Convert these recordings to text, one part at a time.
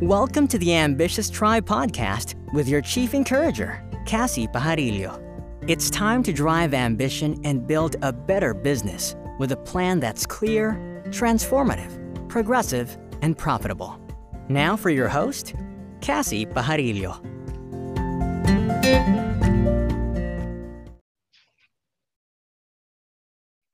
Welcome to the Ambitious Tribe podcast with your chief encourager, Cassie Pajarillo. It's time to drive ambition and build a better business with a plan that's clear, transformative, progressive, and profitable. Now for your host, Cassie Pajarillo.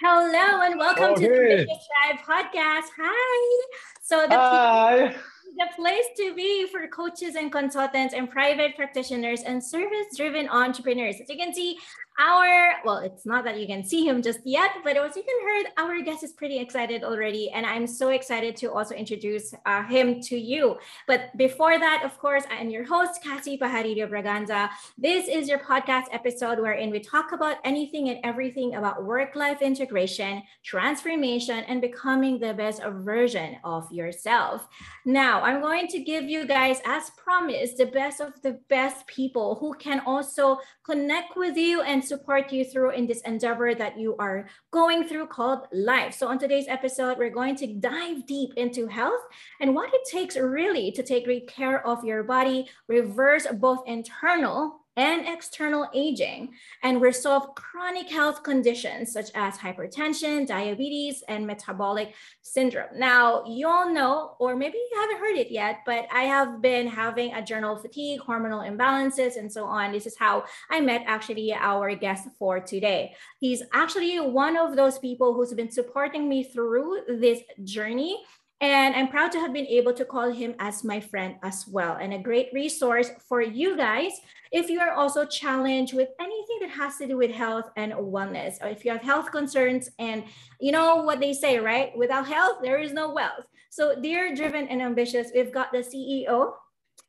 Hello and welcome oh, to the Ambitious Tribe podcast. Hi. So the Hi the place to be for coaches and consultants and private practitioners and service driven entrepreneurs. As you can see, our well it's not that you can see him just yet but as you can heard our guest is pretty excited already and i'm so excited to also introduce uh, him to you. But before that of course i'm your host cassie pajarillo braganza. This is your podcast episode wherein we talk about anything and everything about work-life integration transformation and becoming the best version of yourself. Now i'm going to give you guys as promised the best of the best people who can also connect with you and support you through in this endeavor that you are going through called life. So, on today's episode, we're going to dive deep into health and what it takes really to take great care of your body, reverse both internal and external aging and resolve chronic health conditions such as hypertension, diabetes, and metabolic syndrome. Now, you all know, or maybe you haven't heard it yet, but I have been having adrenal fatigue, hormonal imbalances, and so on. This is how I met actually our guest for today. He's actually one of those people who's been supporting me through this journey and I'm proud to have been able to call him as my friend as well, and a great resource for you guys if you are also challenged with anything that has to do with health and wellness, or if you have health concerns. And you know what they say, right? Without health, there is no wealth. So, dear driven and ambitious, we've got the CEO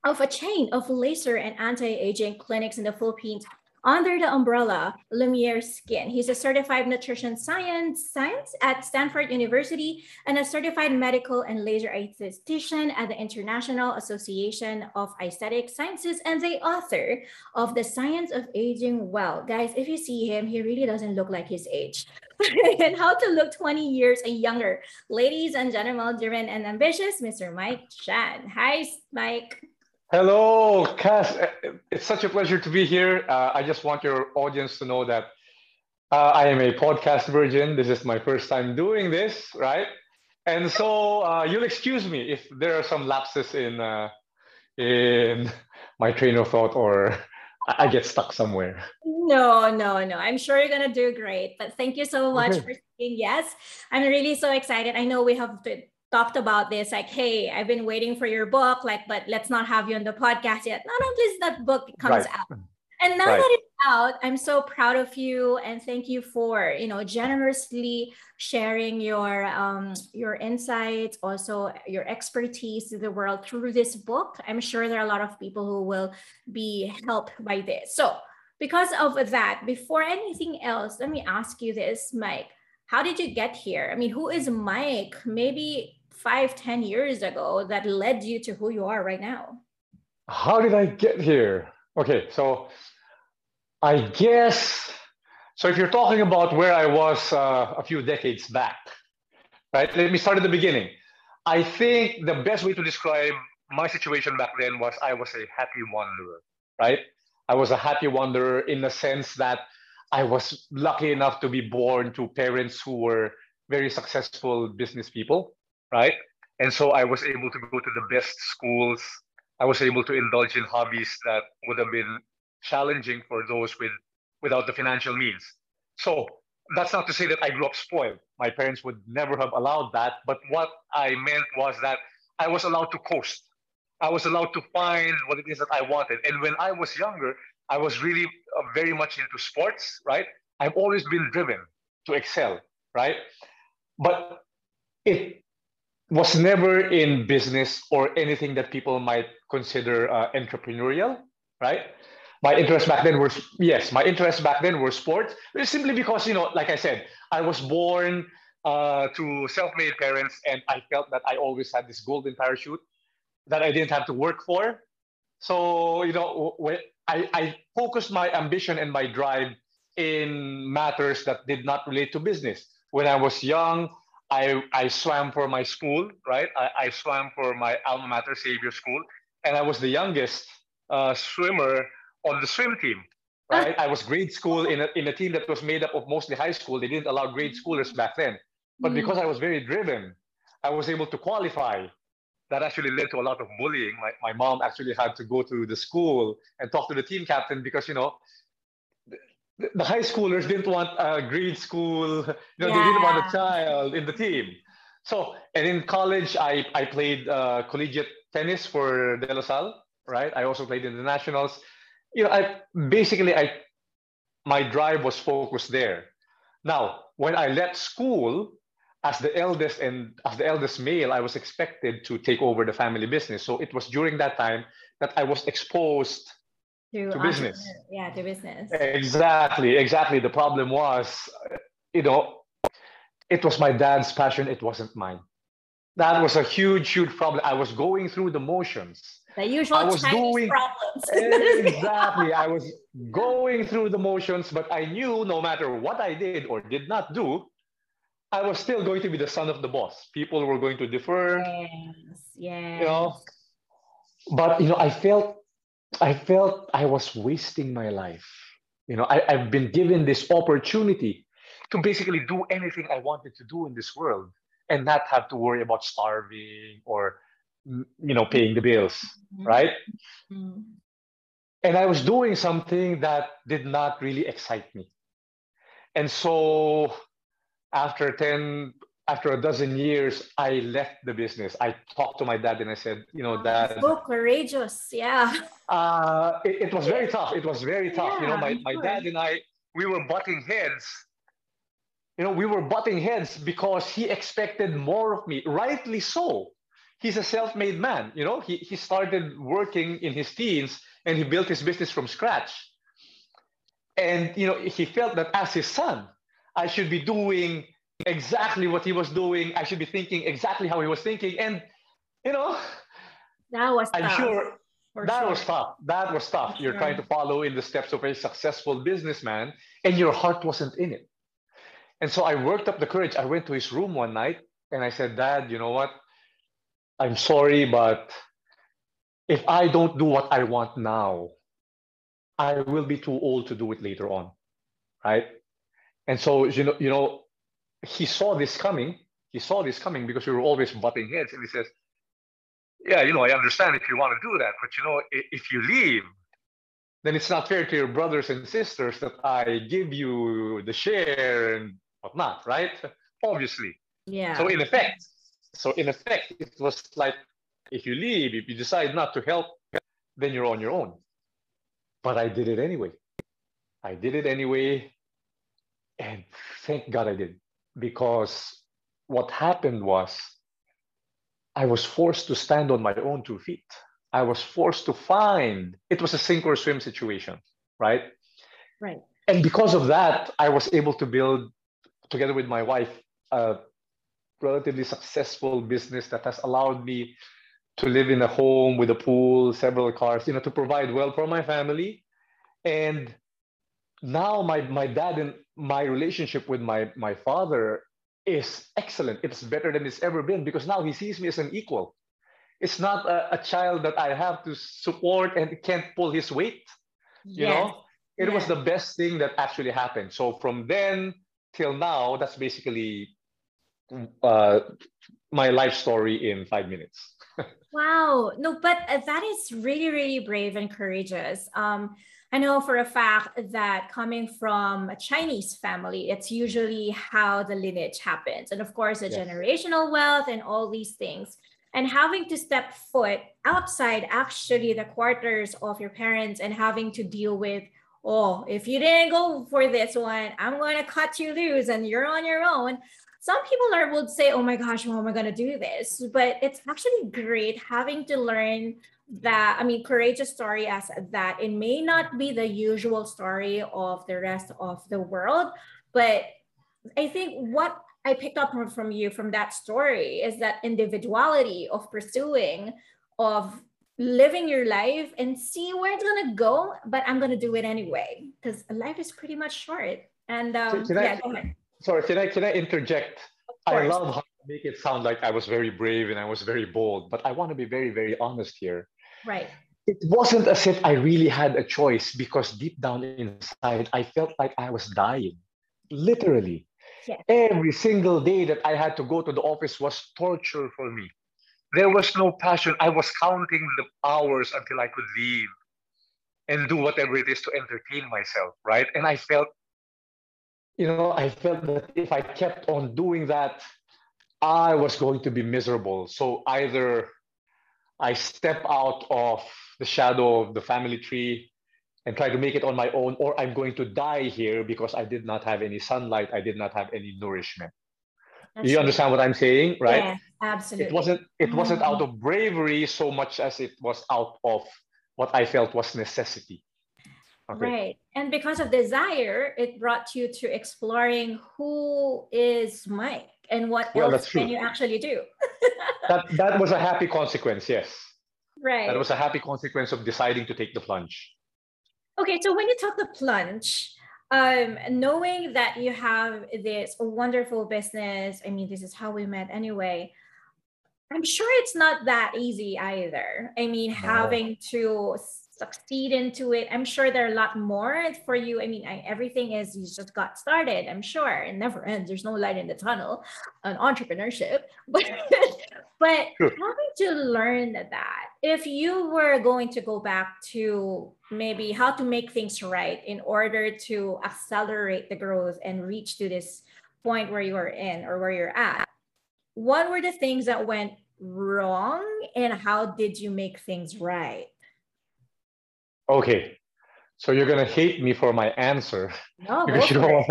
of a chain of laser and anti-aging clinics in the Philippines under the umbrella Lumiere Skin. He's a certified nutrition science science at Stanford University and a certified medical and laser esthetician at the International Association of Aesthetic Sciences and the author of The Science of Aging Well. Guys, if you see him, he really doesn't look like his age. and how to look 20 years and younger. Ladies and gentlemen, driven and ambitious, Mr. Mike Chan. Hi, Mike. Hello, Cass. It's such a pleasure to be here. Uh, I just want your audience to know that uh, I am a podcast virgin. This is my first time doing this, right? And so uh, you'll excuse me if there are some lapses in uh, in my train of thought or I get stuck somewhere. No, no, no. I'm sure you're gonna do great. But thank you so much okay. for saying yes. I'm really so excited. I know we have to talked about this like hey i've been waiting for your book like but let's not have you on the podcast yet. Not until that book comes right. out and now right. that it's out i'm so proud of you and thank you for you know generously sharing your um, your insights also your expertise to the world through this book. I'm sure there are a lot of people who will be helped by this. So because of that before anything else let me ask you this mike. How did you get here? I mean who is mike? Maybe five, ten years ago that led you to who you are right now? How did I get here? Okay, so I guess so. If you're talking about where I was uh, a few decades back, right? Let me start at the beginning. I think the best way to describe my situation back then was I was a happy wanderer, right? I was a happy wanderer in the sense that I was lucky enough to be born to parents who were very successful business people right? And so I was able to go to the best schools. I was able to indulge in hobbies that would have been challenging for those with without the financial means. So that's not to say that I grew up spoiled. My parents would never have allowed that. But what I meant was that I was allowed to coast. I was allowed to find what it is that I wanted. And when I was younger, I was really uh, very much into sports, right? I've always been driven to excel, right? But it was never in business or anything that people might consider uh, entrepreneurial, right? My interest back then was yes, my interest back then were sports. Simply because you know, like I said, I was born uh, to self-made parents, and I felt that I always had this golden parachute that I didn't have to work for. So you know, when I, I focused my ambition and my drive in matters that did not relate to business. When I was young, I, I swam for my school, right? I, I swam for my alma mater, Xavier School, and I was the youngest uh, swimmer on the swim team, right? I was grade school in a, in a team that was made up of mostly high school. They didn't allow grade schoolers back then. But because I was very driven, I was able to qualify. That actually led to a lot of bullying. My, my mom actually had to go to the school and talk to the team captain because, you know, the, high schoolers didn't want a grade school, you know, yeah. they didn't want a child in the team. So, and in college, I, I played uh, collegiate tennis for De La Salle, right? I also played in the nationals. You know, I basically, I my drive was focused there. Now, when I left school, as the eldest and as the eldest male, I was expected to take over the family business. So it was during that time that I was exposed to, to business. Yeah, to business. Exactly, exactly. The problem was, you know, it was my dad's passion. It wasn't mine. That was a huge, huge problem. I was going through the motions. The usual I was Chinese doing, problems. Eh, exactly. I was going through the motions, but I knew no matter what I did or did not do, I was still going to be the son of the boss. People were going to defer. Yes, yes. You know, but you know, I felt I felt I was wasting my life. You know, I, I've been given this opportunity to basically do anything I wanted to do in this world and not have to worry about starving or you know paying the bills mm-hmm. right mm-hmm. and i was doing something that did not really excite me and so after 10 after a dozen years, I left the business. I talked to my dad and I said, you know, dad. So courageous. Yeah. Uh, it, it was very tough. It was very tough. Yeah, you know, my, my dad and I, we were butting heads. You know, we were butting heads because he expected more of me, rightly so. He's a self made man. You know, he, he started working in his teens and he built his business from scratch. And, you know, he felt that as his son, I should be doing exactly what he was doing. I should be thinking exactly how he was thinking. And, you know, that was I'm tough, sure that sure. was tough. That was tough. For You're sure. trying to follow in the steps of a successful businessman, and your heart wasn't in it. And so I worked up the courage. I went to his room one night and I said, Dad, you know what? I'm sorry, but if I don't do what I want now, I will be too old to do it later on. Right. And so, you know, you know, he saw this coming. He saw this coming because we were always butting heads. And he says, Yeah, you know, I understand if you want to do that, but you know, if you leave, then it's not fair to your brothers and sisters that I give you the share and whatnot, right? Obviously. Yeah. So in effect, so in effect, it was like if you leave, if you decide not to help, then you're on your own. But I did it anyway. I did it anyway. And thank God I did because what happened was I was forced to stand on my own two feet. I was forced to find it was a sink or swim situation, right? Right. And because of that, I was able to build together with my wife a relatively successful business that has allowed me to live in a home with a pool, several cars, you know, to provide well for my family. And now my my dad and my relationship with my my father is excellent. It's better than it's ever been because now he sees me as an equal. It's not a, a child that I have to support and can't pull his weight. You yes. know, it yes. was the best thing that actually happened. So from then till now, that's basically uh, my life story in five minutes. wow. No, but uh, that is really, really brave and courageous. Um, I know for a fact that coming from a Chinese family, it's usually how the lineage happens. And of course, the yes. generational wealth and all these things. And having to step foot outside actually the quarters of your parents and having to deal with, oh, if you didn't go for this one, I'm going to cut you loose and you're on your own. Some people are would say, oh my gosh, how am I going to do this? But it's actually great having to learn that i mean courageous story as that it may not be the usual story of the rest of the world but i think what i picked up from, you from that story is that individuality of pursuing of living your life and see where it's gonna go but i'm gonna do it anyway because life is pretty much short and um, yeah I, go ahead. sorry can i can i interject I love how you make it sound like I was very brave and I was very bold, but I want to be very, very honest here. Right. It wasn't as if I really had a choice because deep down inside, I felt like I was dying, literally. Yeah. Every single day that I had to go to the office was torture for me. There was no passion. I was counting the hours until I could leave and do whatever it is to entertain myself, right? And I felt, you know, I felt that if I kept on doing that, I was going to be miserable. So either I step out of the shadow of the family tree and try to make it on my own, or I'm going to die here because I did not have any sunlight, I did not have any nourishment. You understand what I'm saying, right? Yeah, absolutely. It wasn't it mm-hmm. wasn't out of bravery so much as it was out of what I felt was necessity. Okay. Right. And because of desire, it brought you to exploring who is Mike and what well, else can you actually do. that that was a happy consequence, yes. Right. That was a happy consequence of deciding to take the plunge. Okay, so when you took the plunge, um, knowing that you have this wonderful business, I mean, this is how we met anyway. I'm sure it's not that easy either. I mean, no. having to succeed into it. I'm sure there are a lot more for you. I mean, I, everything is you just got started. I'm sure it never ends. There's no light in the tunnel on entrepreneurship. But but sure. having to learn that if you were going to go back to maybe how to make things right in order to accelerate the growth and reach to this point where you are in or where you're at, what were the things that went wrong and how did you make things right? Okay. So you're gonna hate me for my answer. No, because you're all,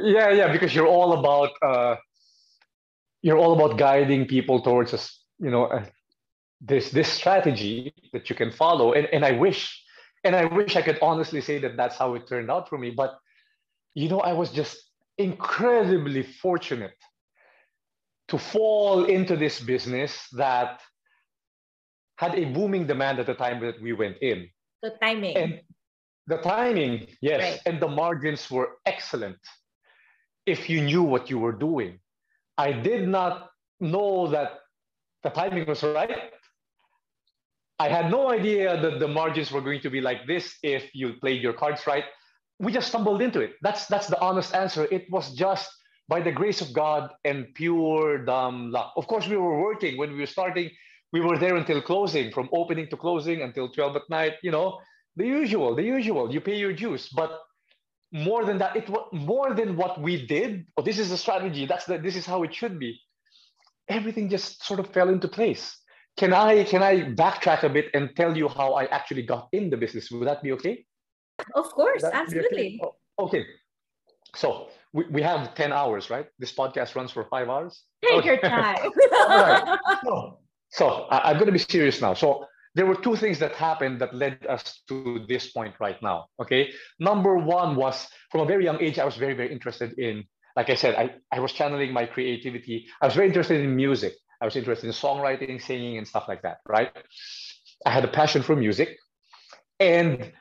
yeah, yeah, because you're all about uh, you're all about guiding people towards a you know a, this this strategy that you can follow, and and I wish and I wish I could honestly say that that's how it turned out for me, but you know I was just incredibly fortunate to fall into this business that had a booming demand at the time that we went in the timing. And the timing, yes. Right. And the margins were excellent if you knew what you were doing. I did not know that the timing was right. I had no idea that the margins were going to be like this if you played your cards right. We just stumbled into it. That's that's the honest answer. It was just by the grace of God and pure dumb luck. Of course, we were working when we were starting we were there until closing, from opening to closing until 12 at night, you know, the usual, the usual, you pay your dues. But more than that, it was more than what we did. Oh, this is a strategy. That's the, this is how it should be. Everything just sort of fell into place. Can I can I backtrack a bit and tell you how I actually got in the business? Would that be okay? Of course, absolutely. Okay? Oh, okay. So we, we have 10 hours, right? This podcast runs for five hours. Take okay. your time. so, so I, am going to be serious now. So there were two things that happened that led us to this point right now. Okay. Number one was from a very young age, I was very, very interested in, like I said, I, I was channeling my creativity. I was very interested in music. I was interested in songwriting, singing, and stuff like that, right? I had a passion for music. And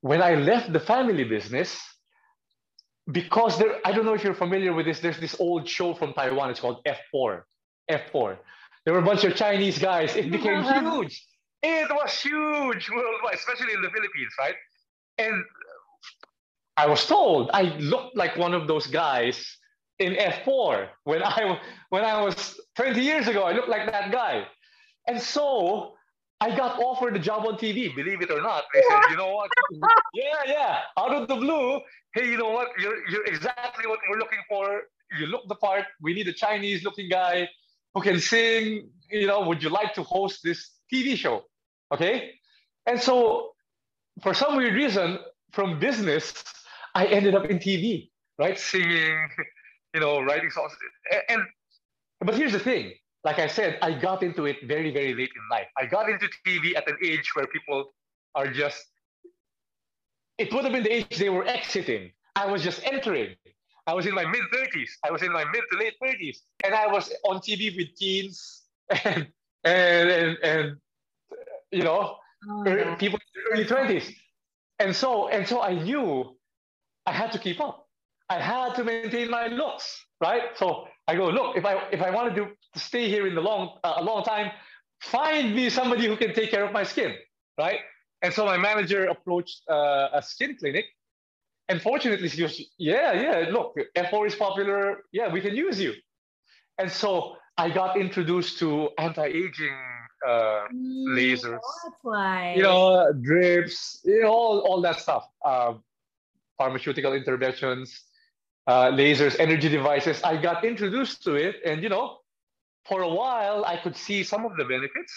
when I left the family business, because there, I don't know if you're familiar with this, there's this old show from Taiwan, it's called F4. F4. There were a bunch of Chinese guys. It became uh-huh. huge. It was huge worldwide, especially in the Philippines, right? And I was told I looked like one of those guys in F4 when I when I was 20 years ago. I looked like that guy, and so I got offered a job on TV. Believe it or not, they said, you know what? yeah, yeah, out of the blue. Hey, you know what? You're you're exactly what we're looking for. You look the part. We need a Chinese-looking guy can sing, you know, would you like to host this TV show? Okay. And so for some weird reason, from business, I ended up in TV, right? Singing, you know, writing songs. And but here's the thing. Like I said, I got into it very, very late in life. I got into TV at an age where people are just, it would have been the age they were exiting. I was just entering. I was in my mid 30s. I was in my mid to late 30s, and I was on TV with teens and and and, and you know oh, people in early 20s. And so and so I knew I had to keep up. I had to maintain my looks, right? So I go, look, if I if I wanted to, to stay here in the long uh, a long time, find me somebody who can take care of my skin, right? And so my manager approached uh, a skin clinic, and fortunately, she was, yeah, yeah, look, F4 is popular. Yeah, we can use you. And so I got introduced to anti-aging uh, Mm, lasers, That's why. you know, drips, you know, all, all that stuff. Uh, pharmaceutical interventions, uh, lasers, energy devices. I got introduced to it, and you know, for a while, I could see some of the benefits,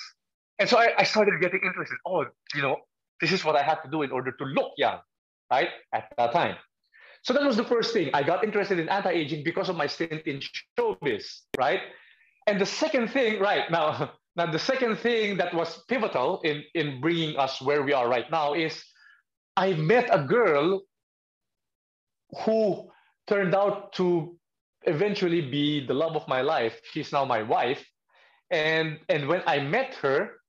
and so I, I started getting interested. Oh, you know, this is what I have to do in order to look young, right? At that time. So that was the first thing. I got interested in anti-aging because of my stint in showbiz, right? And the second thing, right now, now the second thing that was pivotal in in bringing us where we are right now is I met a girl who turned out to eventually be the love of my life. She's now my wife. And and when I met her,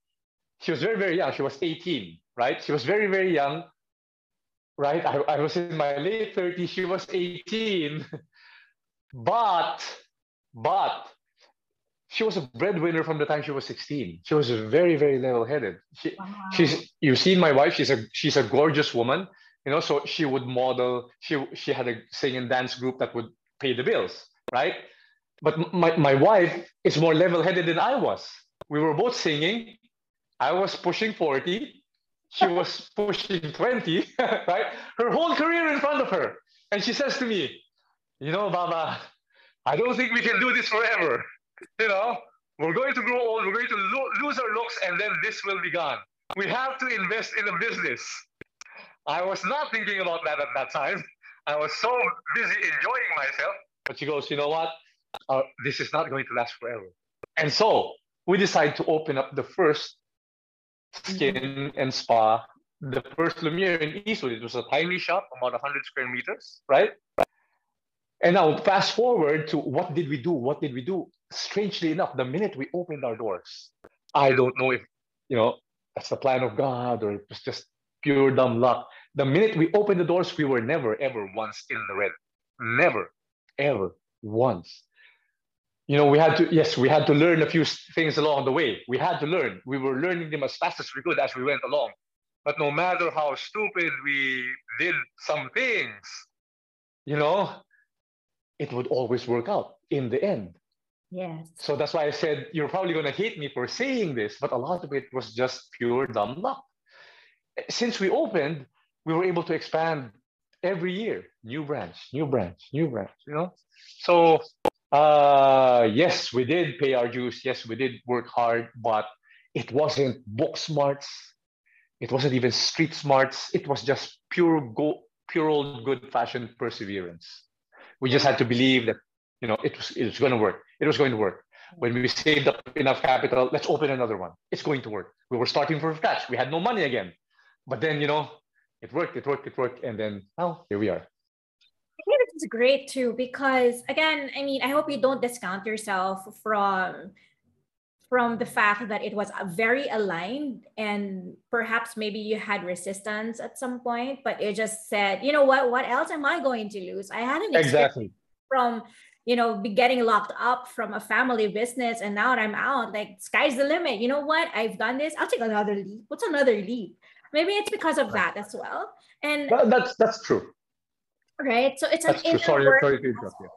she was very, very young. She was 18, right? She was very, very young, right? I, I was in my late 30s. She was 18. but, but she was a breadwinner from the time she was 16. She was very, very level-headed. She, Wow. she's you've seen my wife she's a she's a gorgeous woman you know so she would model she she had a sing and dance group that would pay the bills right but my, my wife is more level-headed than i was we were both singing i was pushing 40 she was pushing 20 right her whole career in front of her and she says to me you know baba i don't think we can do this forever you know we're going to grow old we're going to lo- lose our looks and then this will be gone we have to invest in a business. I was not thinking about that at that time. I was so busy enjoying myself. But she goes, you know what? Uh, this is not going to last forever. And so we decided to open up the first skin and spa, the first Lumiere in Eastwood. It was a tiny shop, about 100 square meters, right? And now fast forward to what did we do? What did we do? Strangely enough, the minute we opened our doors, I don't know if, you know, that's the plan of God or it was just pure dumb luck. The minute we opened the doors, we were never, ever once in the red. Never, ever once. You know, we had to, yes, we had to learn a few things along the way. We had to learn. We were learning them as fast as we could as we went along. But no matter how stupid we did some things, you know, it would always work out in the end. Yes. So that's why I said you're probably going to hate me for saying this, but a lot of it was just pure dumb luck. Since we opened, we were able to expand every year, new branch, new branch, new branch. You know, so uh, yes, we did pay our dues. Yes, we did work hard, but it wasn't book smarts. It wasn't even street smarts. It was just pure go, pure old good fashioned perseverance. We just had to believe that you know it was it was going to work it was going to work when we saved up enough capital let's open another one it's going to work we were starting from scratch we had no money again but then you know it worked it worked it worked and then now here we are I think this is great too because again, I mean, I hope you don't discount yourself from from the fact that it was very aligned and perhaps maybe you had resistance at some point, but it just said, you know what, what else am I going to lose? I had an exactly. from you know be getting locked up from a family business and now i'm out like sky's the limit. You know what? I've done this. I'll take another leap. What's another leap? Maybe it's because of that as well. And That- that's that's true right? So it's an that's true. sorry sorry to interrupt you.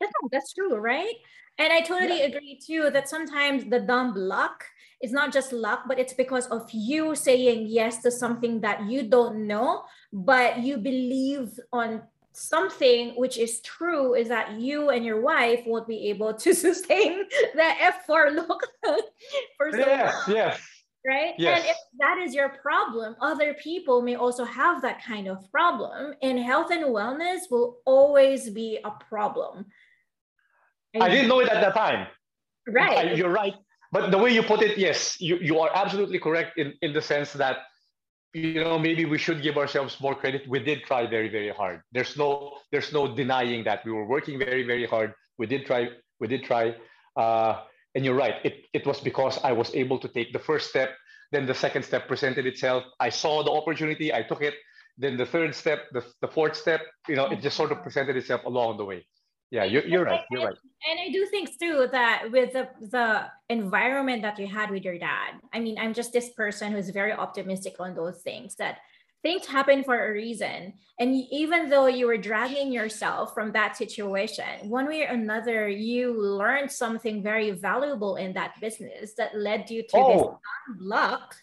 that's, that's true, right? And I totally agree too that sometimes the dumb luck is not just luck, but it's because of you saying yes to something that you don't know, but you believe on something which is true is that you and your wife won't be able to sustain the F4 look for so yes long, yes right? Yes. And if that is your problem, other people may also have that kind of problem. And health and wellness will always be a problem. i didn't know it at that time I- Right. you're right but the way you put it yes you, you are absolutely correct in, in the sense that you know maybe we should give ourselves more credit we did try very very hard there's no there's no denying that we were working very very hard we did try we did try uh, and you're right it, it was because i was able to take the first step then the second step presented itself i saw the opportunity i took it then the third step the, the fourth step you know it just sort of presented itself along the way yeah, you're, you're right. You're right. And I do think too that with the the environment that you had with your dad, I mean, I'm just this person who's very optimistic on those things that things happen for a reason. And even though you were dragging yourself from that situation, one way or another, you learned something very valuable in that business that led you to oh, this luck.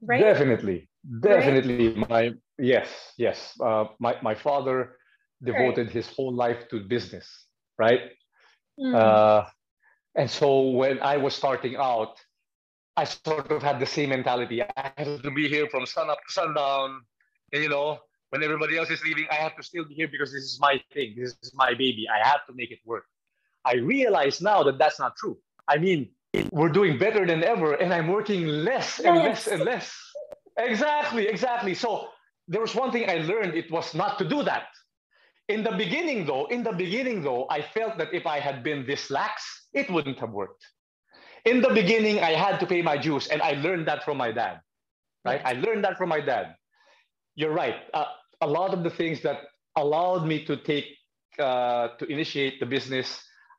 Right? Definitely. Definitely. Right? My yes, yes. Uh, my, my father devoted right. his whole life to business, right? Mm. Uh, and so when I was starting out, I sort of had the same mentality. I have to be here from sun up to sundown. And, you know, when everybody else is leaving, I have to still be here because this is my thing. This is my baby. I have to make it work. I realize now that that's not true. I mean, we're doing better than ever, and I'm working less and less and less. Exactly, exactly. So there was one thing I learned it was not to do that. In the beginning, though, in the beginning, though, I felt that if I had been this lax, it wouldn't have worked. In the beginning, I had to pay my dues, and I learned that from my dad. Right? I learned that from my dad. You're right. Uh, a lot of the things that allowed me to take uh, to initiate the business,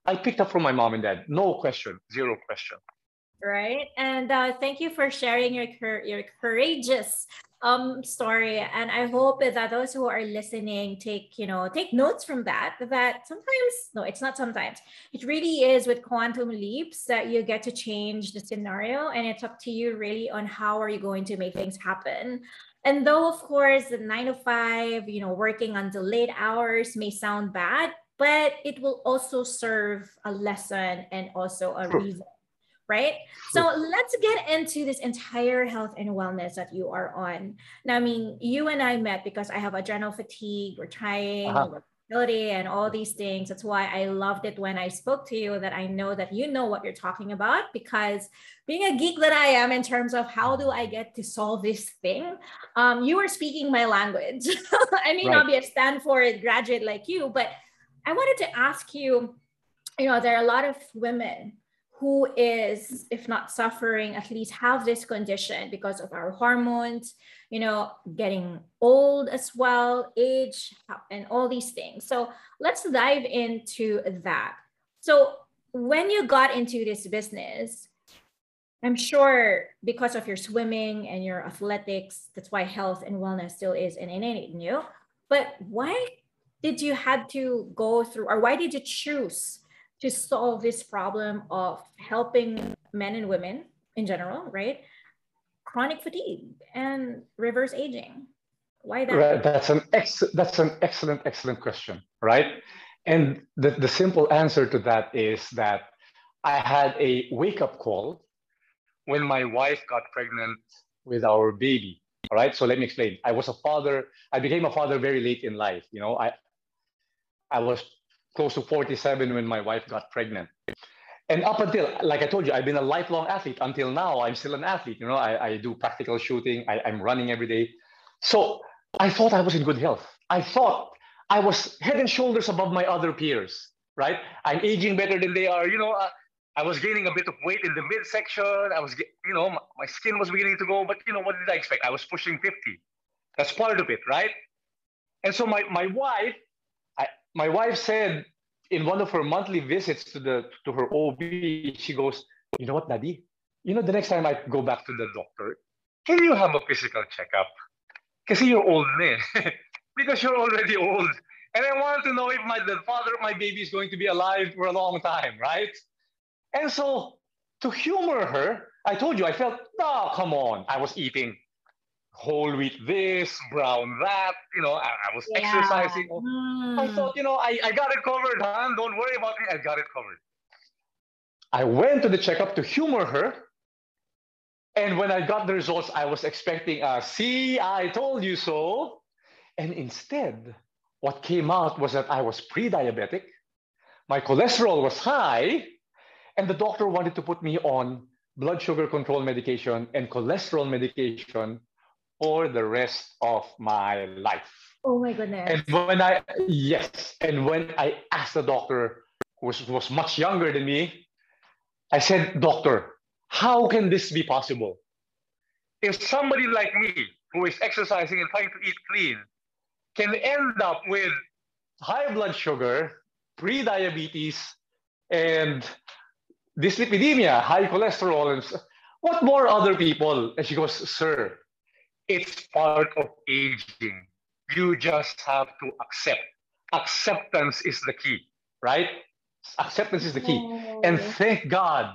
I picked up from my mom and dad. No question, zero question. Right, and uh, thank you for sharing your your courageous um story. And i hope that those who are listening take you know take notes from that that sometimes no it's not sometimes. It really is with quantum leaps that you get to change the scenario and it's up to you really on how are you going to make things happen. And though of course the nine to five you know working until late hours may sound bad but it will also serve a lesson and also a reason right? So let's get into this entire health and wellness that you are on. Now, I mean, you and I met because I have adrenal fatigue, we're trying, uh-huh. and all these things. That's why I loved it when I spoke to you that I know that you know what you're talking about because being a geek that I am in terms of how do I get to solve this thing, um, you are speaking my language. I may right. not be a Stanford graduate like you, but I wanted to ask you, you know, there are a lot of women who is, if not suffering, at least have this condition because of our hormones, you know, getting old as well, age, and all these things. So let's dive into that. So when you got into this business, I'm sure because of your swimming and your athletics, that's why health and wellness still is in you. But why did you had to go through, or why did you choose to solve this problem of helping men and women in general, right? Chronic fatigue and reverse aging. Why that? Right. That's an ex- that's an excellent, excellent question, right? And the, the simple answer to that is that I had a wake-up call when my wife got pregnant with our baby. All right. So let me explain. I was a father. I became a father very late in life. You know, I I was close to 47 when my wife got pregnant. And up until, like I told you, I've been a lifelong athlete. Until now, I'm still an athlete. You know, I, I do practical shooting. I, I'm running every day. So I thought I was in good health. I thought I was head and shoulders above my other peers, right? I'm aging better than they are. You know, uh, I was gaining a bit of weight in the midsection. I was, you know, my, my skin was beginning to go. But, you know, what did I expect? I was pushing 50. That's part of it, right? And so my, my wife my wife said in one of her monthly visits to the to her OB, she goes, you know what, Daddy? You know, the next time I go back to the doctor, can you have a physical checkup? Because you're old, man. because you're already old. And I want to know if my the father of my baby is going to be alive for a long time, right? And so to humor her, I told you I felt, oh, come on. I was eating whole wheat this, brown that. You know, I, I was yeah. exercising. Mm. I thought, you know, I, I got it covered, huh? Don't worry about me. I got it covered. I went to the checkup to humor her. And when I got the results, I was expecting a see, I told you so. And instead, what came out was that I was pre diabetic, my cholesterol was high, and the doctor wanted to put me on blood sugar control medication and cholesterol medication for the rest of my life. Oh my goodness. And when I, yes, and when I asked the doctor, who was, was much younger than me, I said, Doctor, how can this be possible? If somebody like me, who is exercising and trying to eat clean, can end up with high blood sugar, pre-diabetes and dyslipidemia, high cholesterol, and what more other people? And she goes, sir, it's part of aging. You just have to accept. Acceptance is the key, right? Acceptance is the key. Oh. And thank God,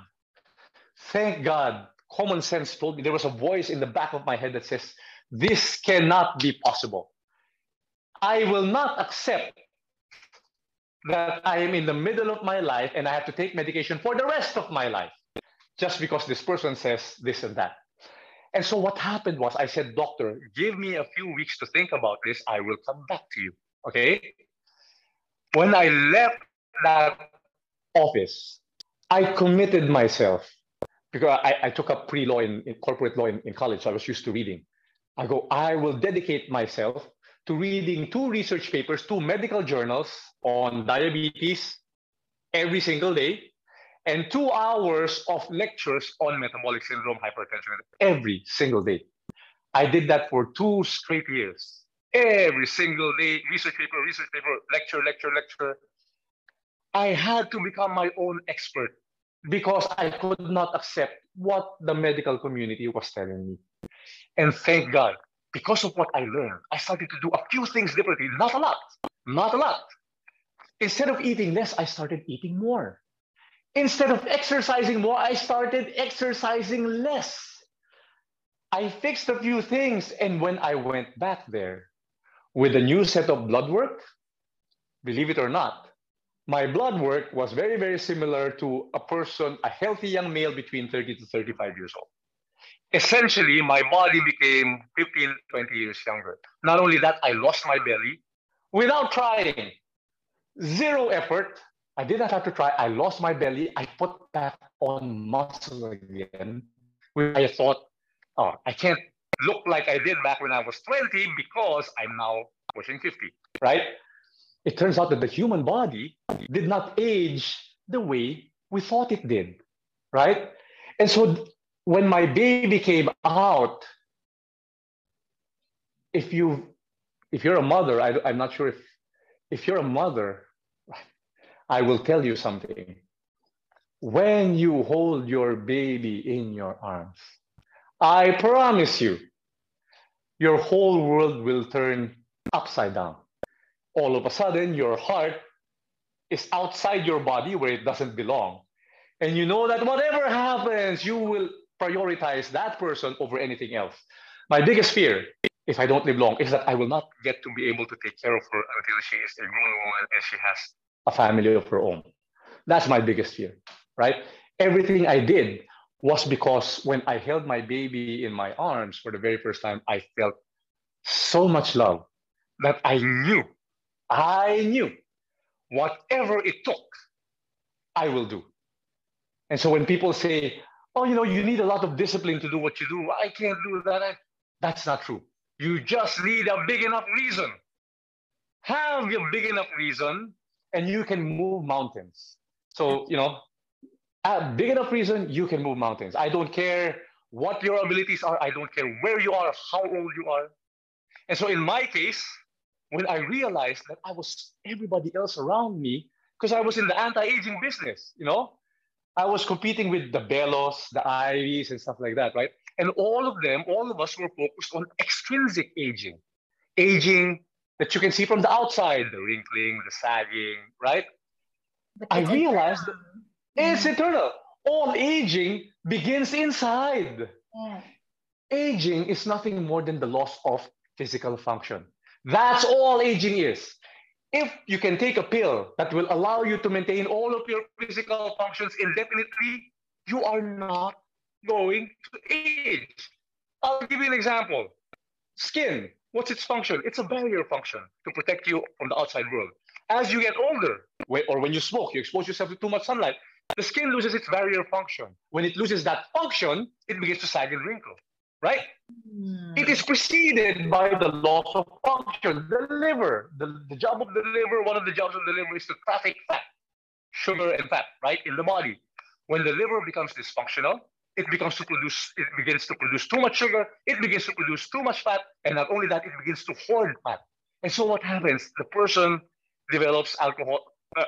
thank God, common sense told me there was a voice in the back of my head that says, this cannot be possible. I will not accept that I am in the middle of my life and I have to take medication for the rest of my life just because this person says this and that. And so what happened was I said, Doctor, give me a few weeks to think about this. I will come back to you. Okay. When I left that office, I committed myself because I, I took up pre law in, in, corporate law in, in college. So I was used to reading. I go, I will dedicate myself to reading two research papers, two medical journals on diabetes every single day, and two hours of lectures on metabolic syndrome, hypertension every single day. I did that for two straight years. Every single day, research paper, research paper, lecture, lecture, lecture. I had to become my own expert because I could not accept what the medical community was telling me. And thank God, because of what I learned, I started to do a few things differently. Not a lot, not a lot. Instead of eating less, I started eating more. Instead of exercising more, I started exercising less. I fixed a few things. And when I went back there with a new set of blood work, believe it or not, my blood work was very, very similar to a person, a healthy young male between 30 to 35 years old. Essentially, my body became 15, 20 years younger. Not only that, I lost my belly without trying. Zero effort, I did not have to try. I lost my belly. I put back on muscle again. I thought, oh, I can't look like I did back when I was 20 because I'm now pushing 50, right? It turns out that the human body did not age the way we thought it did, right? And so when my baby came out, if you if you're a mother, I, I'm not sure if if you're a mother, I will tell you something. When you hold your baby in your arms, I promise you, your whole world will turn upside down. All of a sudden, your heart is outside your body where it doesn't belong. And you know that whatever happens, you will prioritize that person over anything else. My biggest fear, if I don't live long, is that I will not get to be able to take care of her until she is a grown woman and she has a family of her own. That's my biggest fear, right? Everything I did was because when I held my baby in my arms for the very first time, I felt so much love that I knew, I knew whatever it took, I will do. And so when people say, oh, you know, you need a lot of discipline to do what you do, I can't do that. That's not true. You just need a big enough reason. Have a big enough reason and you can move mountains. So, you know, a big enough reason you can move mountains. I don't care what your abilities are. I don't care where you are, how old you are. And so in my case, when I realized that I was everybody else around me, because I was in the anti-aging business, you know, I was competing with the Belos, the Ivies, and stuff like that, right? And all of them, all of us were focused on extrinsic aging, aging that you can see from the outside, the wrinkling, the sagging, right? I realized that it's eternal. All aging begins inside. Yeah. Aging is nothing more than the loss of physical function. That's all aging is. If you can take a pill that will allow you to maintain all of your physical functions indefinitely, you are not going to age. I'll give you an example. Skin. What's its function? It's a barrier function to protect you from the outside world. As you get older, or when you smoke, you expose yourself to too much sunlight, the skin loses its barrier function. When it loses that function, it begins to sag and wrinkle, right? Mm. It is preceded by the loss of function. The liver, the, the job of the liver, one of the jobs of the liver is to traffic fat, sugar and fat, right, in the body. When the liver becomes dysfunctional, it becomes to produce, it begins to produce too much sugar, it begins to produce too much fat, and not only that, it begins to hoard fat. And so what happens? The person develops alcohol, uh,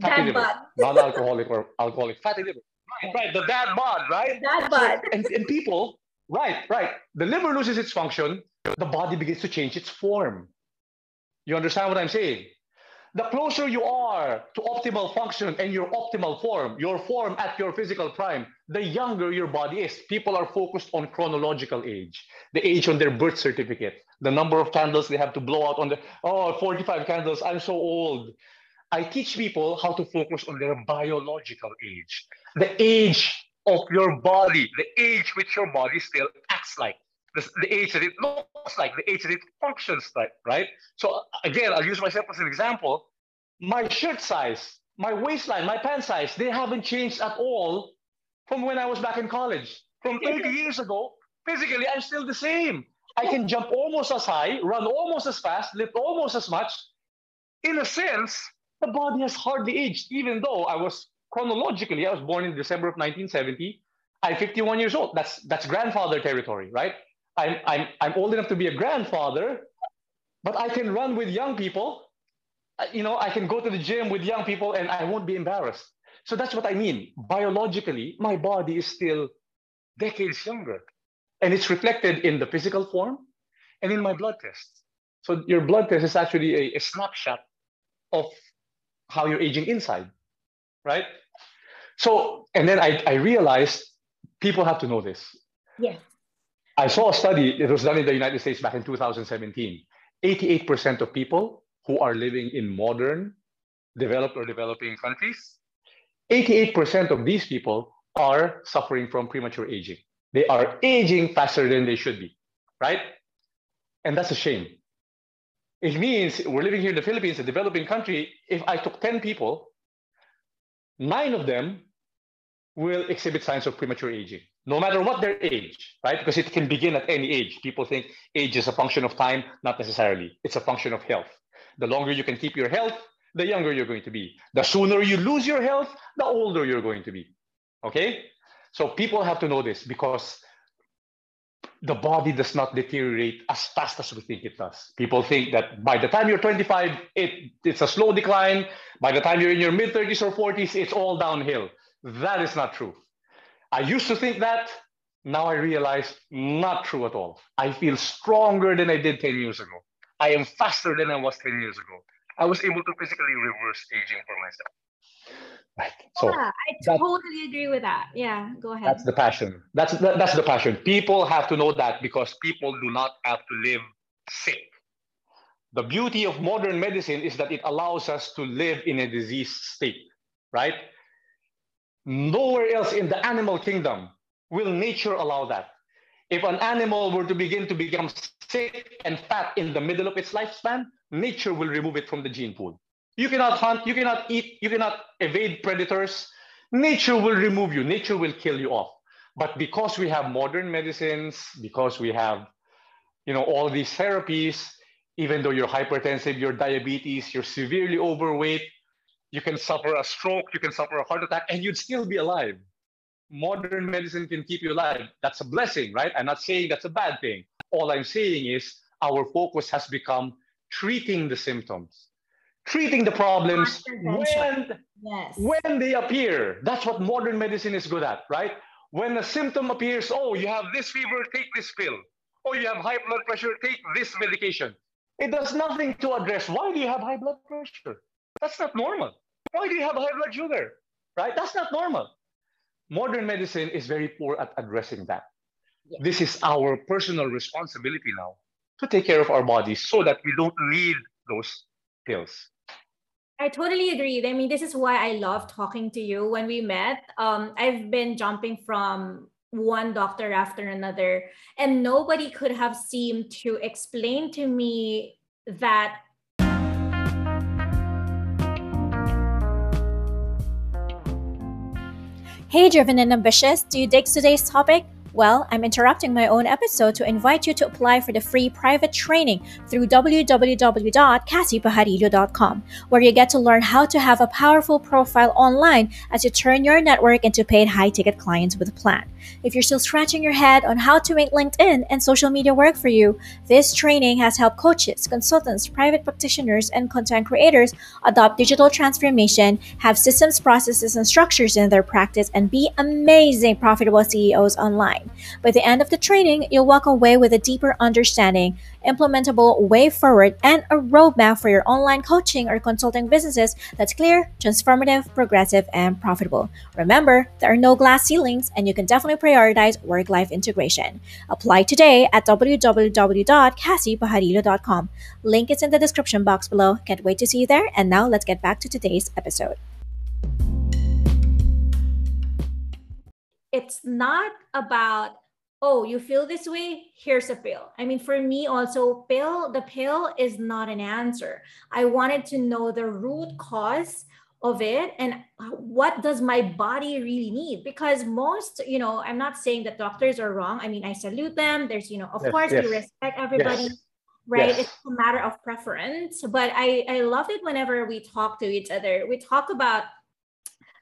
fatty liver, non-alcoholic or alcoholic fatty liver. Right, right, the dad bod, right? Dad So- bod. and, and people, right, right. The liver loses its function, the body begins to change its form. You understand what I'm saying? The closer you are to optimal function and your optimal form, your form at your physical prime, the younger your body is. People are focused on chronological age, the age on their birth certificate, the number of candles they have to blow out on the, oh, 45 candles, I'm so old. I teach people how to focus on their biological age, the age of your body, the age which your body still acts like, the, the age that it looks like, the age that it functions like, right? So again, I'll use myself as an example. My shirt size, my waistline, my pant size, they haven't changed at all from when I was back in college. From 30 years ago, physically, I'm still the same. I can jump almost as high, run almost as fast, lift almost as much. In a sense, the body has hardly aged, even though I was chronologically, I was born in December of 1970. I'm 51 years old. That's that's grandfather territory, right? I'm I'm I'm old enough to be a grandfather, but I can run with young people. Uh, You know, I can go to the gym with young people and I won't be embarrassed. So that's what I mean. Biologically, my body is still decades younger. And it's reflected in the physical form and in my blood tests. So your blood test is actually a, a snapshot of how you're aging inside, right? So, and then I, I realized people have to know this. Yes. I saw a study, it was done in the United States back in 2017. 88% of people who are living in modern, developed or developing countries, 88% of these people are suffering from premature aging. They are aging faster than they should be, right? And that's a shame. It means we're living here in the Philippines, a developing country. If I took 10 people, nine of them will exhibit signs of premature aging, no matter what their age, right? Because it can begin at any age. People think age is a function of time, not necessarily. It's a function of health. The longer you can keep your health, the younger you're going to be. The sooner you lose your health, the older you're going to be. Okay? So people have to know this because the body does not deteriorate as fast as we think it does. People think that by the time you're 25, it, it's a slow decline. By the time you're in your mid 30s or 40s, it's all downhill. That is not true. I used to think that. Now I realize not true at all. I feel stronger than I did 10 years ago. I am faster than I was 10 years ago. I was able to physically reverse aging for myself. Right. So yeah, I totally agree with that. Yeah, go ahead. that's the passion. That's that, that's the passion. People have to know that because people do not have to live sick. The beauty of modern medicine is that it allows us to live in a disease state, right? Nowhere else in the animal kingdom will nature allow that. If an animal were to begin to become sick and fat in the middle of its lifespan, nature will remove it from the gene pool. You cannot hunt, you cannot eat, you cannot evade predators. Nature will remove you, nature will kill you off. But because we have modern medicines, because we have you know all these therapies, even though you're hypertensive, you're diabetes, you're severely overweight, you can suffer a stroke, you can suffer a heart attack, and you'd still be alive. Modern medicine can keep you alive. That's a blessing, right? I'm not saying that's a bad thing. All I'm saying is our focus has become treating the symptoms, treating the problems when yes. when they appear. That's what modern medicine is good at, right? When a symptom appears, oh, you have this fever, take this pill. Oh, you have high blood pressure, take this medication. It does nothing to address why do you have high blood pressure? That's not normal. Why do you have high blood sugar? Right? That's not normal. Modern medicine is very poor at addressing that. Yes. This is our personal responsibility now to take care of our bodies so that we don't need those pills. I totally agree. I mean, this is why I love talking to you. When we met, um, I've been jumping from one doctor after another, and nobody could have seemed to explain to me that. Hey, driven and ambitious, do you dig today's topic? Well, I'm interrupting my own episode to invite you to apply for the free private training through www.cassiepajarillo.com, where you get to learn how to have a powerful profile online as you turn your network into paid high ticket clients with a plan. If you're still scratching your head on how to make LinkedIn and social media work for you, this training has helped coaches, consultants, private practitioners, and content creators adopt digital transformation, have systems, processes, and structures in their practice, and be amazing, profitable CEOs online. By the end of the training, you'll walk away with a deeper understanding, implementable way forward, and a roadmap for your online coaching or consulting businesses that's clear, transformative, progressive, and profitable. Remember, there are no glass ceilings, and you can definitely prioritize work life integration. Apply today at www.cassiepajarillo.com. Link is in the description box below. Can't wait to see you there. And now let's get back to today's episode. it's not about oh you feel this way? Here's a pill. I mean for me also pill the pill is not an answer. I wanted to know the root cause of it and uh, what does my body really need? Because most you know i'm not saying that doctors are wrong. I mean i salute them. There's you know of yes, course yes. we respect everybody yes. right it's a matter of preference but i i love it whenever we talk to each other. We talk about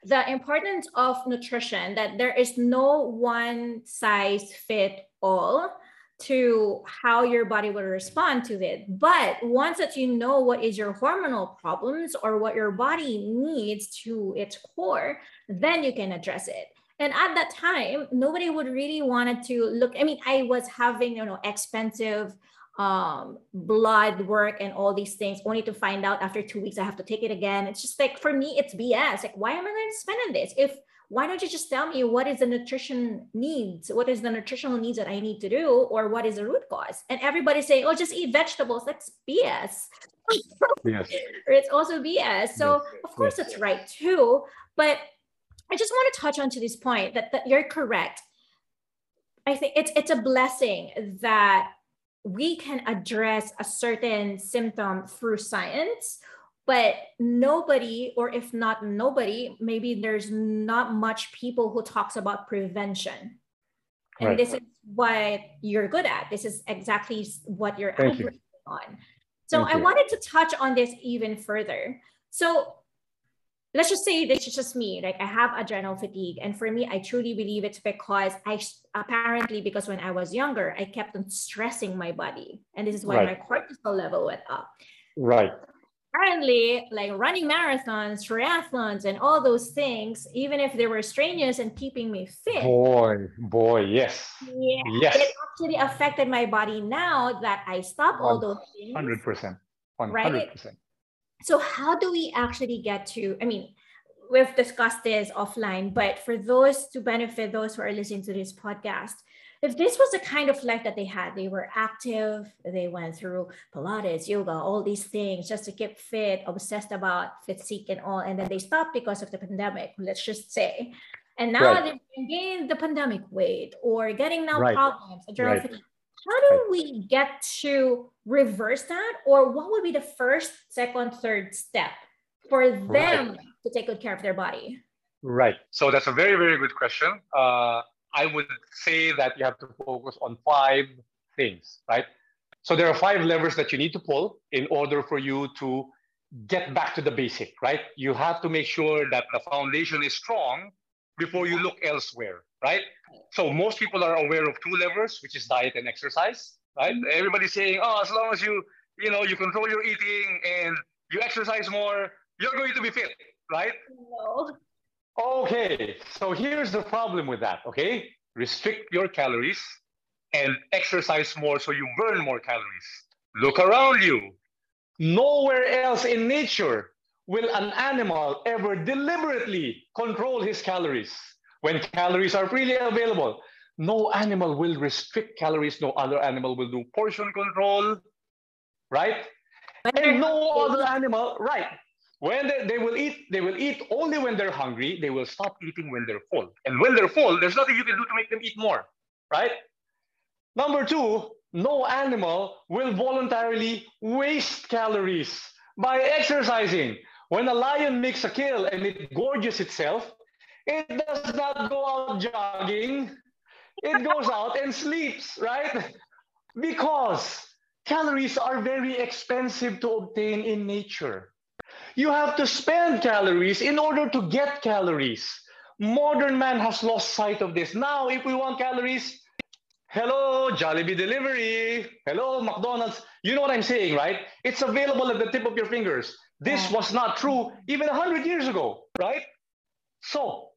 the importance of nutrition that there is no one size fit all to how your body will respond to it. But once that you know what is your hormonal problems or what your body needs to its core then you can address it. And at that time nobody would really wanted to look i mean i was having you know expensive um, blood work and all these things, only to find out after two weeks I have to take it again. It's just like for me, it's BS. Like, why am I going to spend on this? If why don't you just tell me what is the nutrition needs? What is the nutritional needs that I need to do, or what is the root cause? And everybody's saying, "Oh, just eat vegetables." That's BS. yes. it's also BS. So yes. of course yes. it's right too. But I just want to touch on to this point that, that you're correct. I think it's it's a blessing that we can address a certain symptom through science but nobody or if not nobody maybe there's not much people who talks about prevention and right. this is what you're good at this is exactly what you're you. on so Thank i you. wanted to touch on this even further so let's just say this is just me like i have adrenal fatigue. And for me i truly believe it's because i apparently because when i was younger i kept on stressing my body. And this is why right. my cortisol level went up. Right. Apparently like running marathons triathlons and all those things even if they were strenuous and keeping me fit boy boy yes. yeah yes. it actually affected my body now that i stopped all those things. 100% 100% right? So, how do we actually get to? I mean, we've discussed this offline, but for those to benefit those who are listening to this podcast, if this was the kind of life that they had, they were active, they went through Pilates, yoga, all these things just to keep fit, obsessed about physique and all, and then they stopped because of the pandemic, let's just say. And now right. they've gained the pandemic weight or getting now right. problems, right how do we get to reverse that? Or what would be the first second third step for them right. to take good care of their body? Right. So that's a very very good question. Uh, i would say that you have to focus on five things right? So there are five levers that you need to pull in order for you to get back to the basic right? You have to make sure that the foundation is strong before you look elsewhere right? So most people are aware of two levers, which is diet and exercise, right? Everybody's saying, oh, as long as you, you know, you control your eating and you exercise more, you're going to be fit, right? No. Okay, so here's the problem with that, okay? Restrict your calories and exercise more so you burn more calories. Look around you. Nowhere else in nature will an animal ever deliberately control his calories when calories are freely available. No animal will restrict calories. No other animal will do portion control, right? And no other animal, right? When they, they will eat, they will eat only when they're hungry. They will stop eating when they're full. And when they're full, there's nothing you can do to make them eat more, right? Number two, no animal will voluntarily waste calories by exercising. When a lion makes a kill and it gorges itself, it does not go out jogging. It goes out and sleeps, right? Because calories are very expensive to obtain in nature. You have to spend calories in order to get calories. Modern man has lost sight of this. Now, if we want calories, hello, Jollibee delivery. Hello, McDonald's. You know what I'm saying, right? It's available at the tip of your fingers. This was not true even 100 years ago, right? So,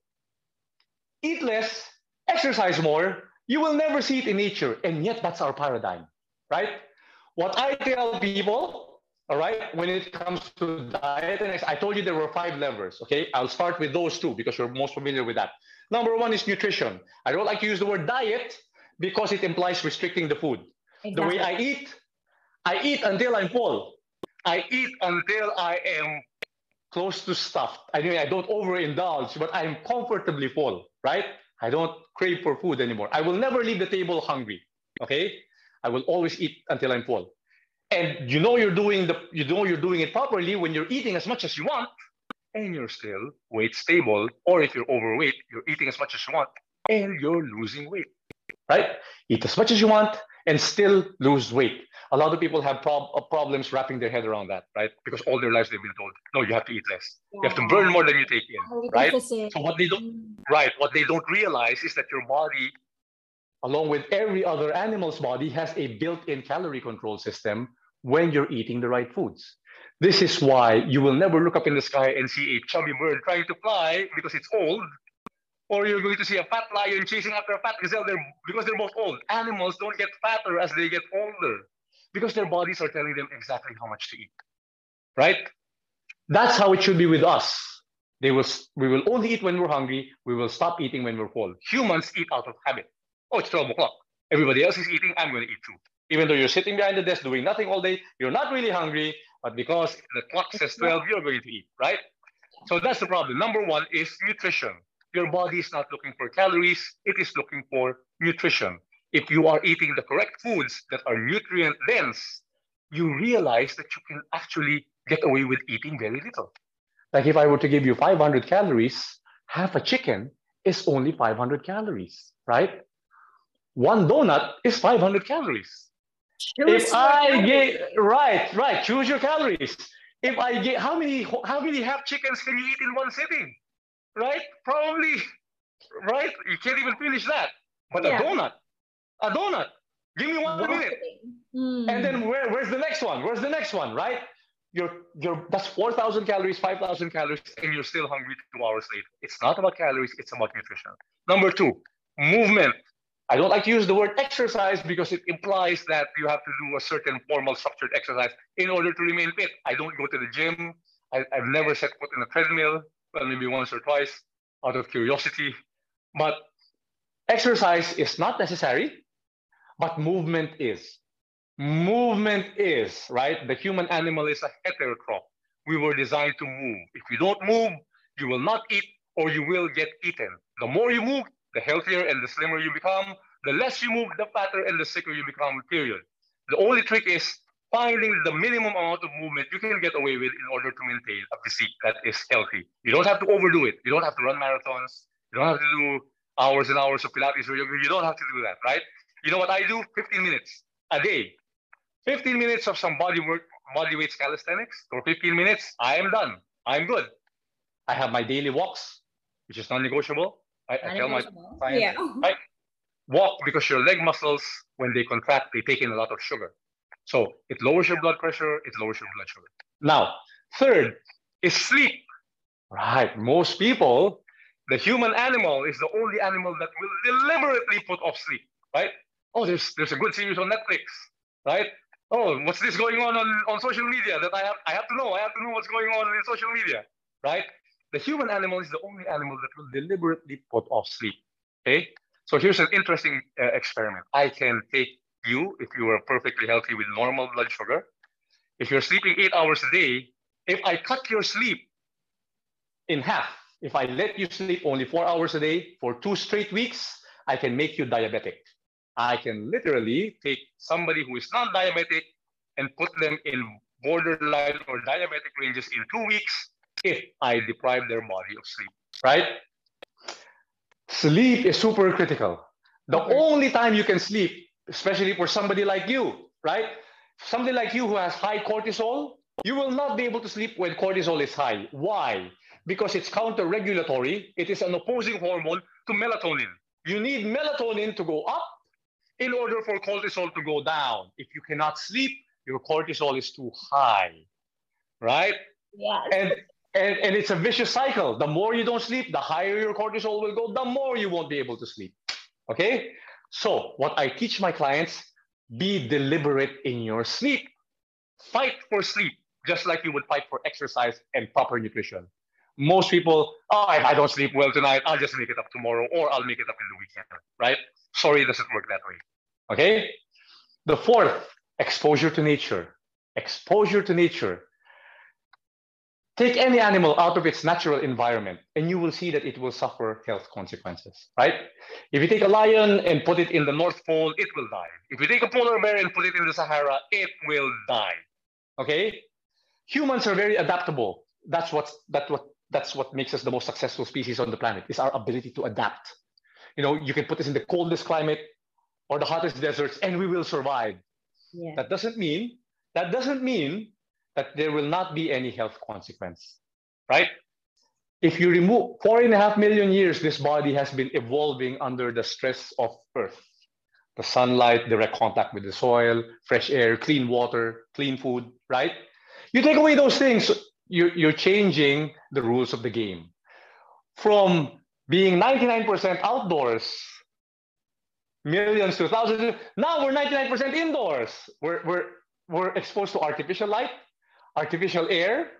eat less, exercise more. You will never see it in nature. And yet, that's our paradigm, right? What I tell people, all right, when it comes to diet and I told you there were five levers, okay? I'll start with those two because you're most familiar with that. Number one is nutrition. I don't like to use the word diet because it implies restricting the food. Exactly. The way I eat, I eat until I'm full. I eat until I am close to stuffed. I mean, I don't overindulge, but I'm comfortably full, right? I don't crave for food anymore. I will never leave the table hungry. Okay, I will always eat until I'm full. And you know you're doing the you know you're doing it properly when you're eating as much as you want, and you're still weight stable. Or if you're overweight, you're eating as much as you want, and you're losing weight. Right? Eat as much as you want and still lose weight a lot of people have prob- uh, problems wrapping their head around that, right? Because all their lives they've been told, no, you have to eat less. Yeah. You have to burn more than you take in, right? So what they don't, mm. right? What they don't realize is that your body, along with every other animal's body, has a built-in calorie control system when you're eating the right foods. This is why you will never look up in the sky and see a chubby bird trying to fly because it's old or you're going to see a fat lion chasing after a fat gazelle they're, because they're both old. Animals don't get fatter as they get older because their bodies are telling them exactly how much to eat, right? That's how it should be with us. They will, we will only eat when we're hungry. We will stop eating when we're full. Humans eat out of habit. Oh, it's 12 o'clock. Everybody else is eating. I'm going to eat too. Even though you're sitting behind the desk doing nothing all day, you're not really hungry, but because the clock says 12, you're going to eat, right? So that's the problem. Number one is nutrition. Your body is not looking for calories, it is looking for nutrition if you are eating the correct foods that are nutrient dense, you realize that you can actually get away with eating very little. Like if I were to give you 500 calories, half a chicken is only 500 calories, right? One donut is 500 calories. Choose if I get right, right, choose your calories. If I get how many how many half chickens can you eat in one sitting? Right? Probably, right? You can't even finish that. But yeah. a donut, a donut. Give me one minute. Mm. And then where, where's the next one? Where's the next one, right? You're, you're, that's 4,000 calories, 5,000 calories, and you're still hungry two hours later. It's not about calories, it's about nutrition. Number two, movement. I don't like to use the word exercise because it implies that you have to do a certain formal structured exercise in order to remain fit. I don't go to the gym. I, have never set foot in a treadmill, well, maybe once or twice out of curiosity. But exercise is not necessary but movement is. Movement is, right? The human animal is a heterotroph. We were designed to move. If you don't move, you will not eat or you will get eaten. The more you move, the healthier and the slimmer you become. The less you move, the fatter and the sicker you become, period. The only trick is finding the minimum amount of movement you can get away with in order to maintain a physique that is healthy. You don't have to overdo it. You don't have to run marathons. You don't have to do hours and hours of Pilates or yoga. You don't have to do that, right? You know what I do? 15 minutes a day. 15 minutes of some body work, body weights calisthenics. For 15 minutes, I am done. I'm good. I have my daily walks, which is non-negotiable. I, I tell my clients, yeah. right? Walk because your leg muscles, when they contract, they take in a lot of sugar. So it lowers your blood pressure, it lowers your blood sugar. Now, third is sleep. Right. Most people, the human animal is the only animal that will deliberately put off sleep, right? oh, there's there's a good series on Netflix, right? Oh, what's this going on, on on social media that I have I have to know. I have to know what's going on in social media, right? The human animal is the only animal that will deliberately put off sleep. Okay, so here's an interesting uh, experiment. I can take you if you are perfectly healthy with normal blood sugar. If you're sleeping eight hours a day, if I cut your sleep in half, if I let you sleep only four hours a day for two straight weeks, I can make you diabetic. I can literally take somebody who is non diabetic and put them in borderline or diabetic ranges in two weeks if I deprive their body of sleep, right? Sleep is super critical. The only time you can sleep, especially for somebody like you, right? Somebody like you who has high cortisol, you will not be able to sleep when cortisol is high. Why? Because it's counter-regulatory. It is an opposing hormone to melatonin. You need melatonin to go up in order for cortisol to go down. If you cannot sleep, your cortisol is too high, right? Yeah. And, and, and it's a vicious cycle. The more you don't sleep, the higher your cortisol will go, the more you won't be able to sleep. Okay? So, what I teach my clients be deliberate in your sleep. Fight for sleep, just like you would fight for exercise and proper nutrition. Most people, oh, if I don't sleep well tonight, I'll just make it up tomorrow or I'll make it up in the weekend, right? Sorry, it doesn't work that way. Okay? The fourth, exposure to nature. Exposure to nature. Take any animal out of its natural environment, and you will see that it will suffer health consequences, right? If you take a lion and put it in the North Pole, it will die. If you take a polar bear and put it in the Sahara, it will die. Okay? Humans are very adaptable. That's what that what that's what makes us the most successful species on the planet. Is our ability to adapt. You know, you can put us in the coldest climate or the hottest deserts, and we will survive. Yeah. That doesn't mean that doesn't mean that there will not be any health consequence, right? If you remove four and a half million years, this body has been evolving under the stress of Earth, the sunlight, direct contact with the soil, fresh air, clean water, clean food, right? You take away those things, you're, you're changing the rules of the game. From being 99% outdoors, millions to thousands, now we're 99% indoors. We're, we're, we're exposed to artificial light, artificial air.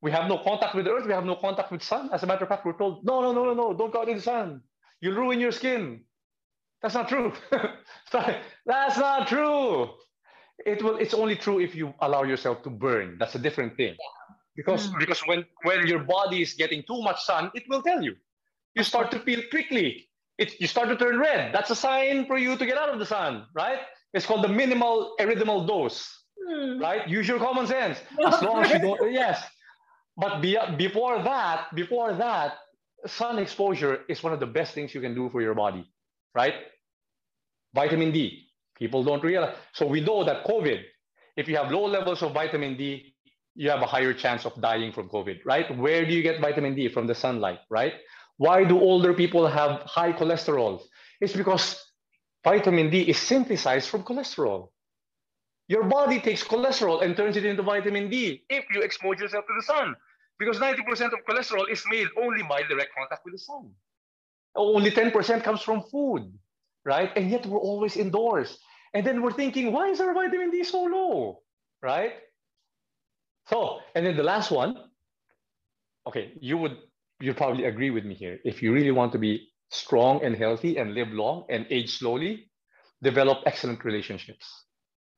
We have no contact with the earth. We have no contact with sun. As a matter of fact, we're told, no, no, no, no, no, don't go out in the sun. You'll ruin your skin. That's not true. That's not true. It will. It's only true if you allow yourself to burn. That's a different thing. Because Mm. because when when your body is getting too much sun, it will tell you. You start to feel prickly. It, you start to turn red. That's a sign for you to get out of the sun, right? It's called the minimal erythemal dose Hmm. right? Use your common sense. As long as you don't, yes. But be, before that, before that, sun exposure is one of the best things you can do for your body, right? Vitamin D. People don't realize. So we know that COVID, if you have low levels of vitamin D, you have a higher chance of dying from COVID, right? Where do you get vitamin D? From the sunlight, right? Why do older people have high cholesterol? It's because vitamin D is synthesized from cholesterol. Your body takes cholesterol and turns it into vitamin D if you expose yourself to the sun. Because 90% of cholesterol is made only by direct contact with the sun. Only 10% comes from food, right? And yet we're always indoors. And then we're thinking, why is our vitamin D so low, right? So, and then the last one, okay, you would you probably agree with me here. If you really want to be strong and healthy and live long and age slowly, develop excellent relationships.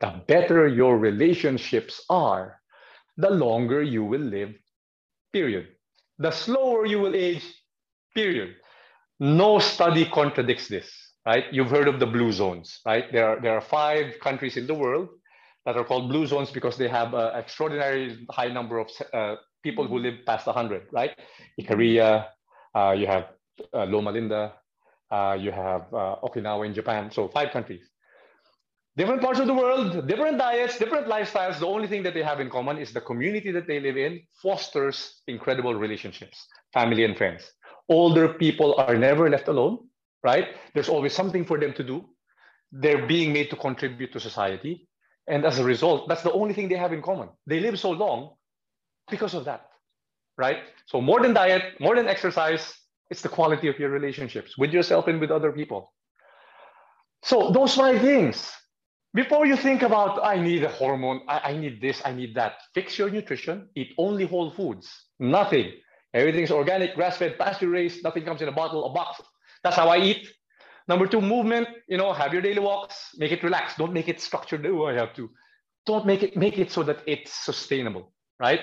The better your relationships are, the longer you will live, period. The slower you will age, period. No study contradicts this, right? You've heard of the blue zones, right? There are, there are five countries in the world that are called blue zones because they have an extraordinary high number of uh, people who live past 100, right? Ikaria, uh, you have uh, Loma Linda, uh, you have uh, Okinawa in Japan. So five countries. Different parts of the world, different diets, different lifestyles. The only thing that they have in common is the community that they live in fosters incredible relationships, family and friends. Older people are never left alone, right? There's always something for them to do. They're being made to contribute to society. And as a result, that's the only thing they have in common. They live so long because of that, right? So more than diet, more than exercise, it's the quality of your relationships with yourself and with other people. So those five things, before you think about, I need a hormone, I, I need this, I need that, fix your nutrition, eat only whole foods, nothing. Everything's organic, grass-fed, pasture-raised, nothing comes in a bottle, a box. That's how I eat. Number two, movement, you know, have your daily walks, make it relaxed. Don't make it structured, oh, I have to. Don't make it, make it so that it's sustainable, right?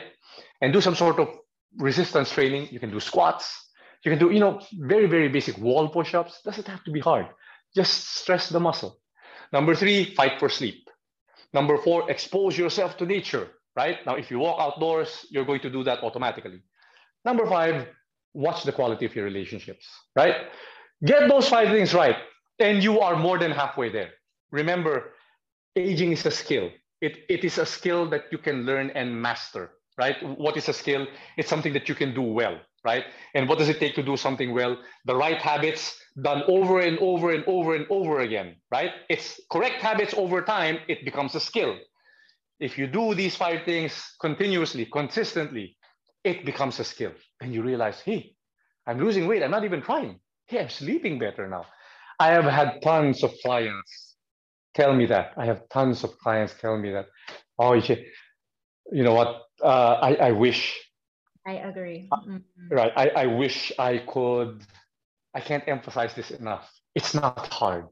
And do some sort of resistance training. You can do squats. You can do, you know, very, very basic wall push-ups. Doesn't have to be hard. Just stress the muscle. Number three, fight for sleep. Number four, expose yourself to nature, right? Now, if you walk outdoors, you're going to do that automatically. Number five, watch the quality of your relationships, right? Get those five things right. And you are more than halfway there. Remember, aging is a skill. It, it is a skill that you can learn and master, right? What is a skill? It's something that you can do well, right? And what does it take to do something well? The right habits done over and over and over and over again, right? It's correct habits over time, it becomes a skill. If you do these five things continuously, consistently, it becomes a skill. And you realize, hey, I'm losing weight. I'm not even trying. Hey, I'm sleeping better now. I have had tons of clients tell me that. I have tons of clients tell me that. Oh, you know what? Uh, I, I wish. I agree. Uh, mm-hmm. Right. I, I wish I could. I can't emphasize this enough. It's not hard.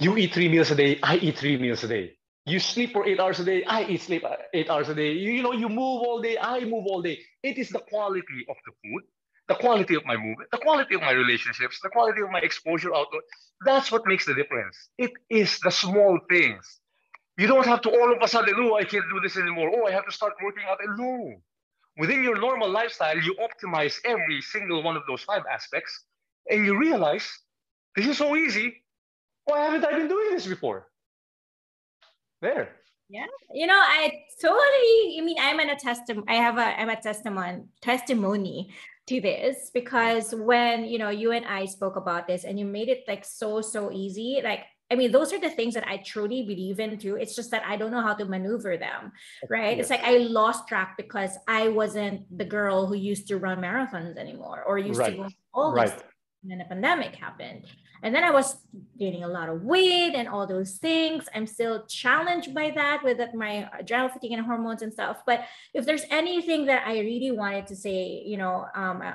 You eat three meals a day. I eat three meals a day. You sleep for eight hours a day. I eat sleep uh, eight hours a day. You, you know, you move all day. I move all day. It is the quality of the food, the quality of my movement, the quality of my relationships, the quality of my exposure outdoor. That's what makes the difference. It is the small things. You don't have to all of a sudden, oh, I can't do this anymore. Oh, I have to start working out. No. Within your normal lifestyle, you optimize every single one of those five aspects, and you realize this is so easy. Why haven't I been doing this before? there. Yeah, you know, I totally. I mean, I'm in a testimony. I have a. I'm a testimony testimony to this because when you know you and I spoke about this and you made it like so so easy. Like I mean, those are the things that I truly believe in too. It's just that I don't know how to maneuver them, right? It's like I lost track because I wasn't the girl who used to run marathons anymore or used right. to go all right. this. And then a pandemic happened. And then I was gaining a lot of weight and all those things. I'm still challenged by that with my adrenal fatigue and hormones and stuff. But if there's anything that I really wanted to say, you know, um, uh,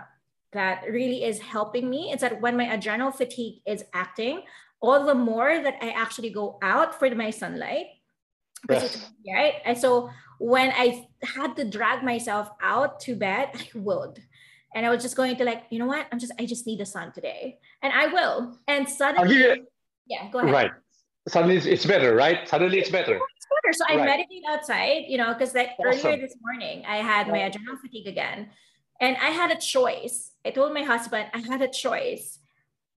that really is helping me, it's that when my adrenal fatigue is acting, all the more that I actually go out for my sunlight. Right. And so when I had to drag myself out to bed, I would and I was just going to like, you know what? I'm just, I just need the sun today, and I will. And suddenly, yeah, go ahead. Right. Suddenly it's better, right? Suddenly it's better. It's better. So I right. meditate outside, you know, because like awesome. earlier this morning I had my adrenal fatigue again, and I had a choice. I told my husband I had a choice.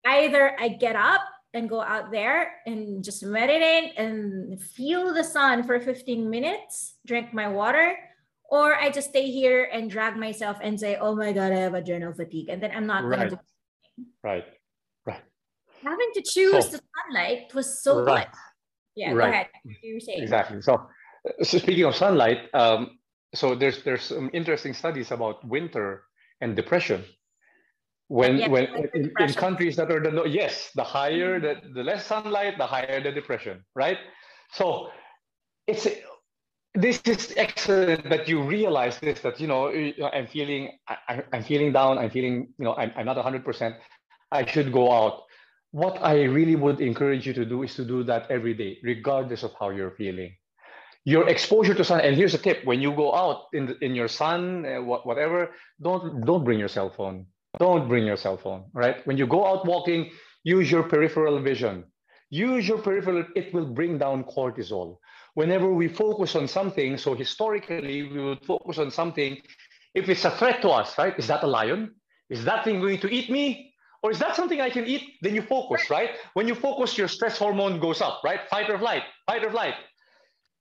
Either I get up and go out there and just meditate and feel the sun for 15 minutes, drink my water, or I just stay here and drag myself and say, "Oh my God, I have adrenal fatigue," and then I'm not right. going to. Do anything. Right, right. Having to choose so, the sunlight was so right. good. Yeah, right. go ahead. You were exactly. So, so speaking of sunlight, um, so there's there's some interesting studies about winter and depression. When yeah, when in, in, countries that are the yes, the higher mm-hmm. the the less sunlight, the higher the depression, right? So it's this is excellent that you realize this that you know i'm feeling I, am feeling down i'm feeling you know i'm, I'm not 100% i should go out what i really would encourage you to do is to do that every day regardless of how you're feeling your exposure to sun and here's a tip when you go out in the, in your sun uh, whatever don't don't bring your cell phone don't bring your cell phone right when you go out walking use your peripheral vision use your peripheral it will bring down cortisol whenever we focus on something, so historically we would focus on something, if it's a threat to us, right? Is that a lion? Is that thing going to eat me? Or is that something I can eat? Then you focus, right? When you focus, your stress hormone goes up, right? Fight or flight, fight or flight.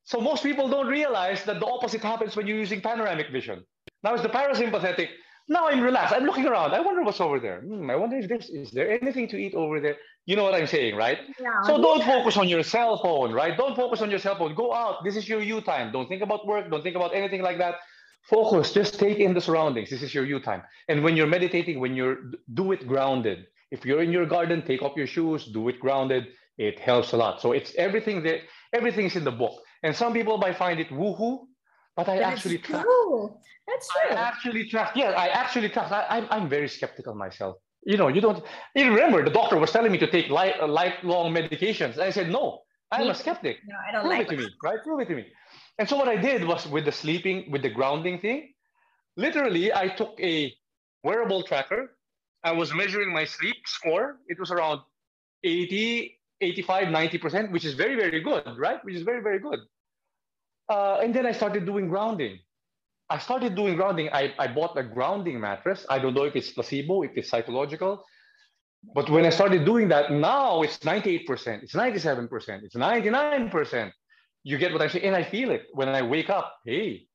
So most people don't realize that the opposite happens when you're using panoramic vision. Now it's the parasympathetic now I'm relaxed. I'm looking around. I wonder what's over there. Hmm, I wonder if this is there anything to eat over there. You know what I'm saying, right? Yeah. So don't focus on your cell phone, right? Don't focus on your cell phone. Go out. This is your you time. Don't think about work. Don't think about anything like that. Focus. Just take in the surroundings. This is your you time. And when you're meditating, when you're do it grounded. If you're in your garden, take off your shoes. Do it grounded. It helps a lot. So it's everything that Everything is in the book. And some people might find it woohoo, but I actually try. True. That's true. I actually trust. Yeah, I actually trust. I, am I'm, I'm very skeptical myself. You know, you don't. You remember the doctor was telling me to take life, uh, lifelong medications. I said no. I'm me? a skeptic. No, I don't Prove like it to me, right? Prove it to me. And so what I did was with the sleeping, with the grounding thing. Literally, I took a wearable tracker. I was measuring my sleep score. It was around 80, 85, 90%, which is very, very good, right? Which is very, very good. Uh, and then I started doing grounding. I started doing grounding. I, I bought a grounding mattress. I don't know if it's placebo, if it's psychological. But when I started doing that, now it's 98%, it's 97%, it's 99%. You get what I'm saying? And I feel it when I wake up. Hey,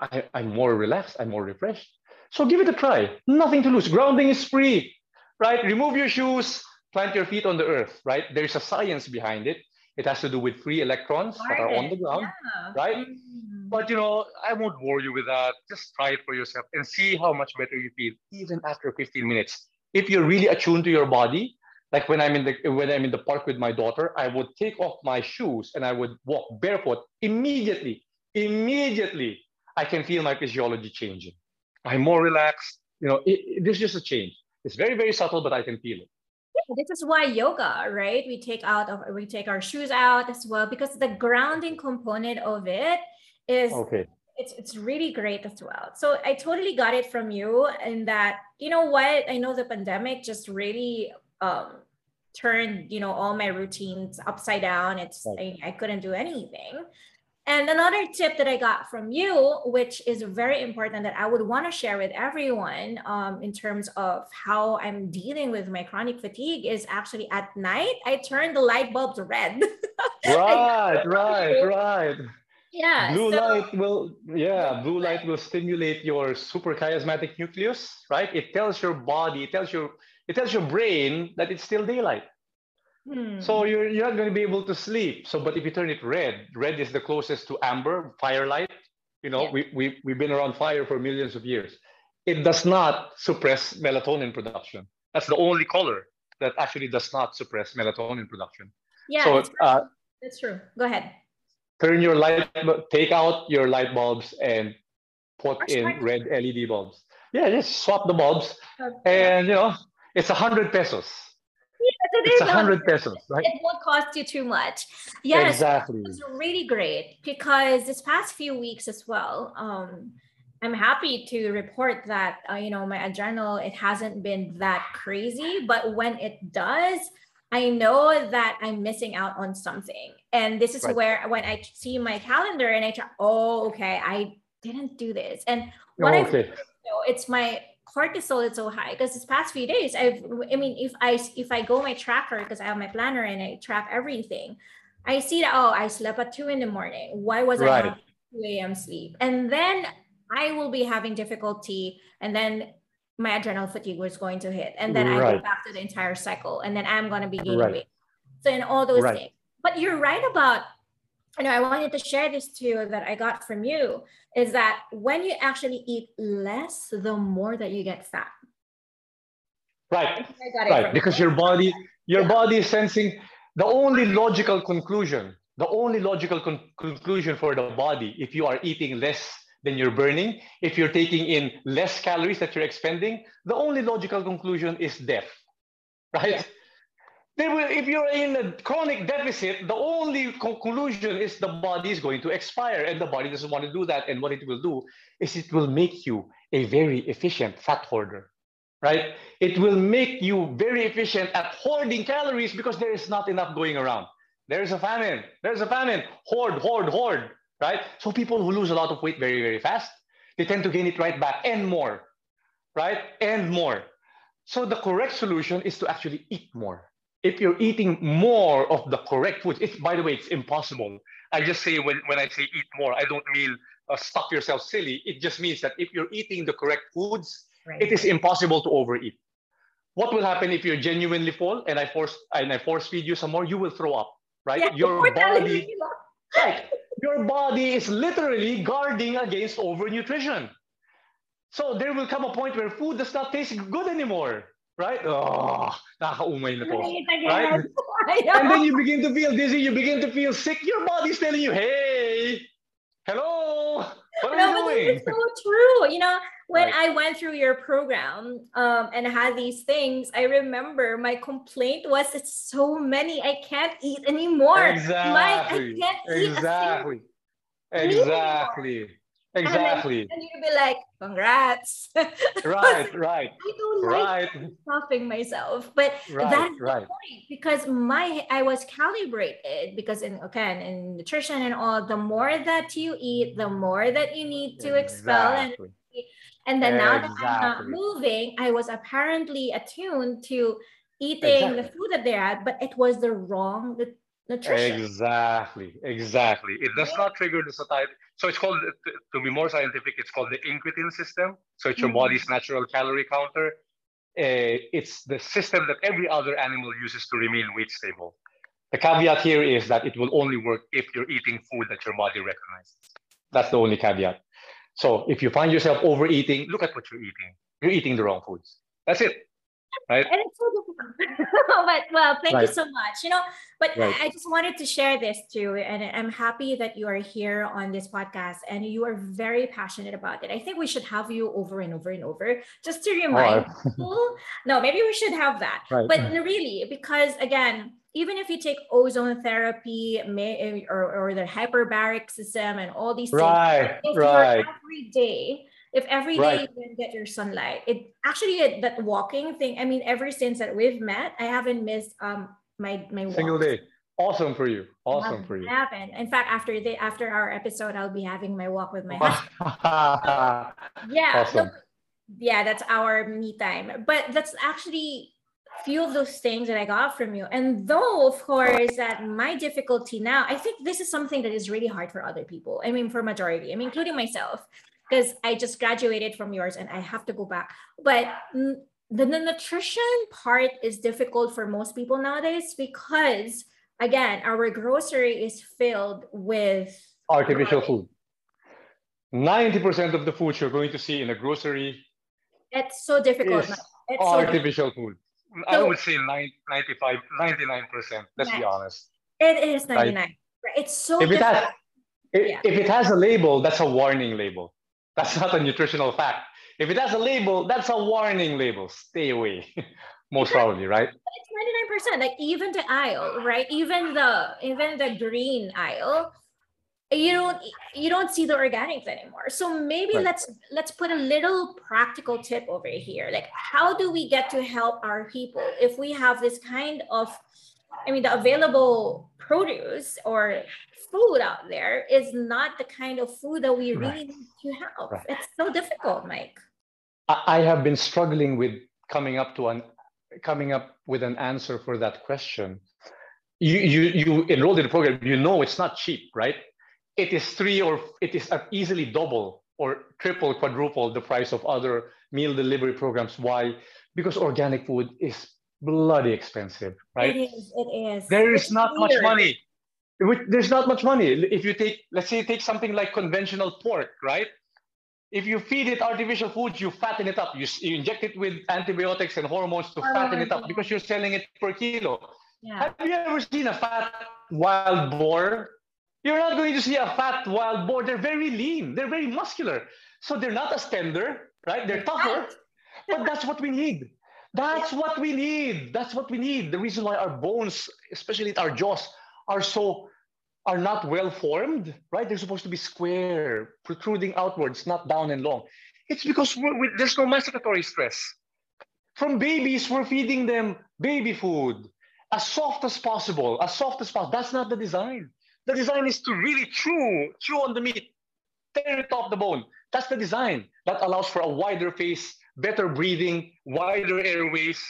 I, I'm more relaxed, I'm more refreshed. So give it a try. Nothing to lose. Grounding is free, right? Remove your shoes, plant your feet on the earth, right? There's a science behind it. It has to do with free electrons that are on the ground, yeah. right? Mm. But you know, I won't bore you with that. Just try it for yourself and see how much better you feel, even after 15 minutes. If you're really attuned to your body, like when I'm in the when I'm in the park with my daughter, I would take off my shoes and I would walk barefoot immediately. Immediately, I can feel my physiology changing. I'm more relaxed. You know, it, it, there's just a change. It's very, very subtle, but I can feel it. This is why yoga, right? We take out of we take our shoes out as well because the grounding component of it is okay. It's it's really great as well. So I totally got it from you, and that you know what I know the pandemic just really um, turned you know all my routines upside down. It's right. I, I couldn't do anything. And another tip that I got from you, which is very important that I would want to share with everyone um, in terms of how I'm dealing with my chronic fatigue, is actually at night, I turn the light bulbs red. right, right, right. Yeah. Blue so, light will, yeah, blue light will stimulate your suprachiasmatic nucleus, right? It tells your body, it tells your, it tells your brain that it's still daylight. Hmm. So you're, you're not going to be able to sleep. So, but if you turn it red, red is the closest to amber, firelight. You know, yeah. we, we, we've been around fire for millions of years. It does not suppress melatonin production. That's the only color that actually does not suppress melatonin production. Yeah, so, that's, uh, that's true. Go ahead. Turn your light, take out your light bulbs and put in red LED bulbs. Yeah, just swap the bulbs. Okay. And, you know, it's a hundred pesos it's a hundred pesos, right? It won't cost you too much. Yes, exactly. It's really great because this past few weeks as well. Um, I'm happy to report that uh, you know my adrenal it hasn't been that crazy, but when it does, I know that I'm missing out on something. And this is right. where when I see my calendar and I try, oh, okay, I didn't do this. And what oh, okay. I do, it's my cortisol is so high because this past few days i've i mean if i if i go my tracker because i have my planner and i track everything i see that oh i slept at 2 in the morning why was right. i 2 a.m sleep and then i will be having difficulty and then my adrenal fatigue was going to hit and then right. i go back to the entire cycle and then i'm going to be gaining right. weight so in all those things but you're right about you know, I wanted to share this too that I got from you is that when you actually eat less, the more that you get fat. Right. Right. Because your body, your yeah. body is sensing the only logical conclusion, the only logical con- conclusion for the body, if you are eating less than you're burning, if you're taking in less calories that you're expending, the only logical conclusion is death. Right? Yeah will, if you're in a chronic deficit, the only conclusion is the body is going to expire, and the body doesn't want to do that. And what it will do is it will make you a very efficient fat hoarder, right? It will make you very efficient at hoarding calories because there is not enough going around. There's a famine. There's a famine. Hoard, hoard, hoard, right? So people who lose a lot of weight very, very fast, they tend to gain it right back and more, right? And more. So the correct solution is to actually eat more if you're eating more of the correct foods, it's by the way, it's impossible. I just say when, when I say eat more, I don't mean uh, stop yourself silly. It just means that if you're eating the correct foods, right. it is impossible to overeat. What will happen if you're genuinely full and I force and I force feed you some more? You will throw up, right? Yeah, your body, right? Your body is literally guarding against overnutrition. So there will come a point where food does not taste good anymore right? Oh, nakakaumay na to. Right? and then you begin to feel dizzy, you begin to feel sick. Your body's telling you, hey, hello, what are no, you doing? It's so true. You know, when right. I went through your program um, and had these things, I remember my complaint was it's so many. I can't eat anymore. Exactly. My, I can't eat exactly. Exactly. Exactly. And, and you'd be like, congrats. right, right. I don't right. like stopping myself. But right, that's right. the point because my I was calibrated because in again in nutrition and all, the more that you eat, the more that you need to expel and and then now that I'm not moving, I was apparently attuned to eating exactly. the food that they had, but it was the wrong nutrition. Exactly, exactly. It does not trigger the satiety. So it's called, to be more scientific, it's called the incretin system. So it's your mm-hmm. body's natural calorie counter. Uh, it's the system that every other animal uses to remain weight stable. The caveat here is that it will only work if you're eating food that your body recognizes. That's the only caveat. So if you find yourself overeating, look at what you're eating. You're eating the wrong foods. That's it right and it's so difficult but well thank right. you so much you know but right. i just wanted to share this too and i'm happy that you are here on this podcast and you are very passionate about it i think we should have you over and over and over just to oh, remind oh. people no maybe we should have that right. but really because again even if you take ozone therapy may, or, or the hyperbaric system and all these things, right, right. every day if every day right. you can get your sunlight it actually that walking thing i mean ever since that we've met i haven't missed um my my single day awesome for you awesome for you happen in fact after the after our episode i'll be having my walk with my husband yeah awesome. no, yeah that's our me time but that's actually few of those things that I got from you. And though, of course, that my difficulty now, I think this is something that is really hard for other people. I mean, for majority, I mean, including myself because I just graduated from yours and I have to go back. But the, the nutrition part is difficult for most people nowadays because, again, our grocery is filled with artificial food. 90% of the food you're going to see in a grocery it's so difficult. It's artificial so food. So, I would say 95, 99%. Let's be honest. It is 99. Right? It's so if it, has, if, yeah. if it has a label, that's a warning label. That's not a nutritional fact. If it has a label, that's a warning label. Stay away, most probably, right? It's 99%. Like even the aisle, right? Even the even the green aisle, you don't you don't see the organics anymore. So maybe right. let's let's put a little practical tip over here. Like how do we get to help our people if we have this kind of I mean the available produce or food out there is not the kind of food that we really right. need to have. Right. It's so difficult, Mike. I have been struggling with coming up to an coming up with an answer for that question. You you you enrolled in the program, you know it's not cheap, right? It is three or it is easily double or triple, quadruple the price of other meal delivery programs. Why? Because organic food is bloody expensive, right? It is. It is. There is it's not weird. much money there's not much money. If you take, let's say, you take something like conventional pork, right? If you feed it artificial food, you fatten it up. You, you inject it with antibiotics and hormones to fatten it up because you're selling it per kilo. Yeah. Have you ever seen a fat wild boar? You're not going to see a fat wild boar. They're very lean. They're very muscular. So they're not as tender, right? They're tougher. But that's what we need. That's what we need. That's what we need. The reason why our bones, especially our jaws, are so are not well formed, right? They're supposed to be square, protruding outwards, not down and long. It's because we, there's no masticatory stress. From babies, we're feeding them baby food, as soft as possible, as soft as possible. That's not the design. The design is to really chew, chew on the meat, tear it off the bone. That's the design. That allows for a wider face, better breathing, wider airways.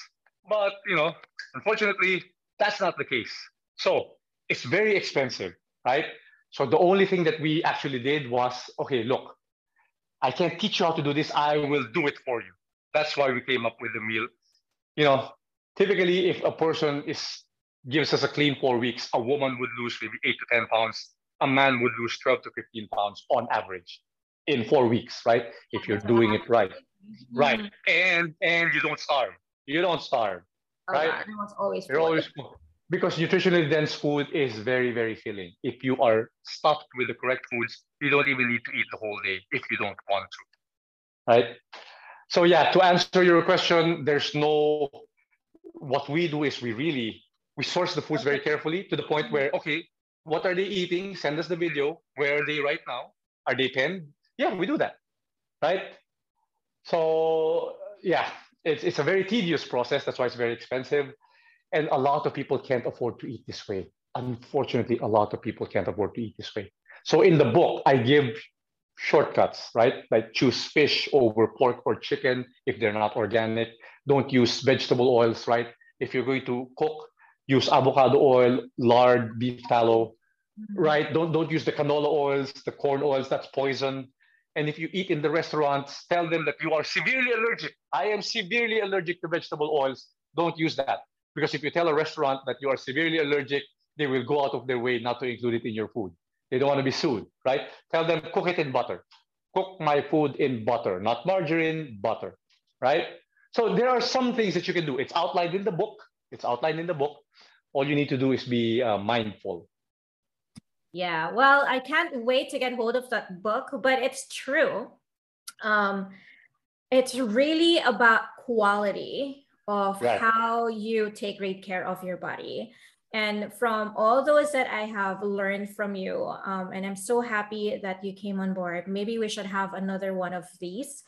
But, you know, unfortunately, that's not the case. So it's very expensive, right? So the only thing that we actually did was, okay, look, I can't teach you how to do this. I will do it for you. That's why we came up with the meal. You know, typically if a person is gives us a clean four weeks, a woman would lose maybe eight to 10 pounds. A man would lose 12 to 15 pounds on average in four weeks, right? If you're doing it right. Mm-hmm. Right. And and you don't starve. You don't starve. Oh, right? always You're always because nutritionally dense food is very very filling. If you are stuffed with the correct foods you don't even need to eat the whole day if you don't want to. Right? So yeah to answer your question there's no what we do is we really we source the foods very carefully to the point where okay what are they eating? Send us the video. Where are they right now? Are they penned? Yeah we do that. Right? So yeah it's, it's a very tedious process. That's why it's very expensive and a lot of people can't afford to eat this way. Unfortunately, a lot of people can't afford to eat this way. So in the book, I give shortcuts, right? Like choose fish over pork or chicken if they're not organic. Don't use vegetable oils, right? If you're going to cook, use avocado oil, lard, beef tallow, mm-hmm. right? Don't don't use the canola oils, the corn oils. That's poison. And if you eat in the restaurants, tell them that you are severely allergic. I am severely allergic to vegetable oils. Don't use that because if you tell a restaurant that you are severely allergic, they will go out of their way not to include it in your food. They don't want to be sued, right? Tell them cook it in butter. Cook my food in butter, not margarine, butter, right? So there are some things that you can do. It's outlined in the book. It's outlined in the book. All you need to do is be uh, mindful. Yeah, well, I can't wait to get hold of that book, but it's true. Um, it's really about quality of right. how you take great care of your body. And from all those that I have learned from you, um, and I'm so happy that you came on board. Maybe we should have another one of these.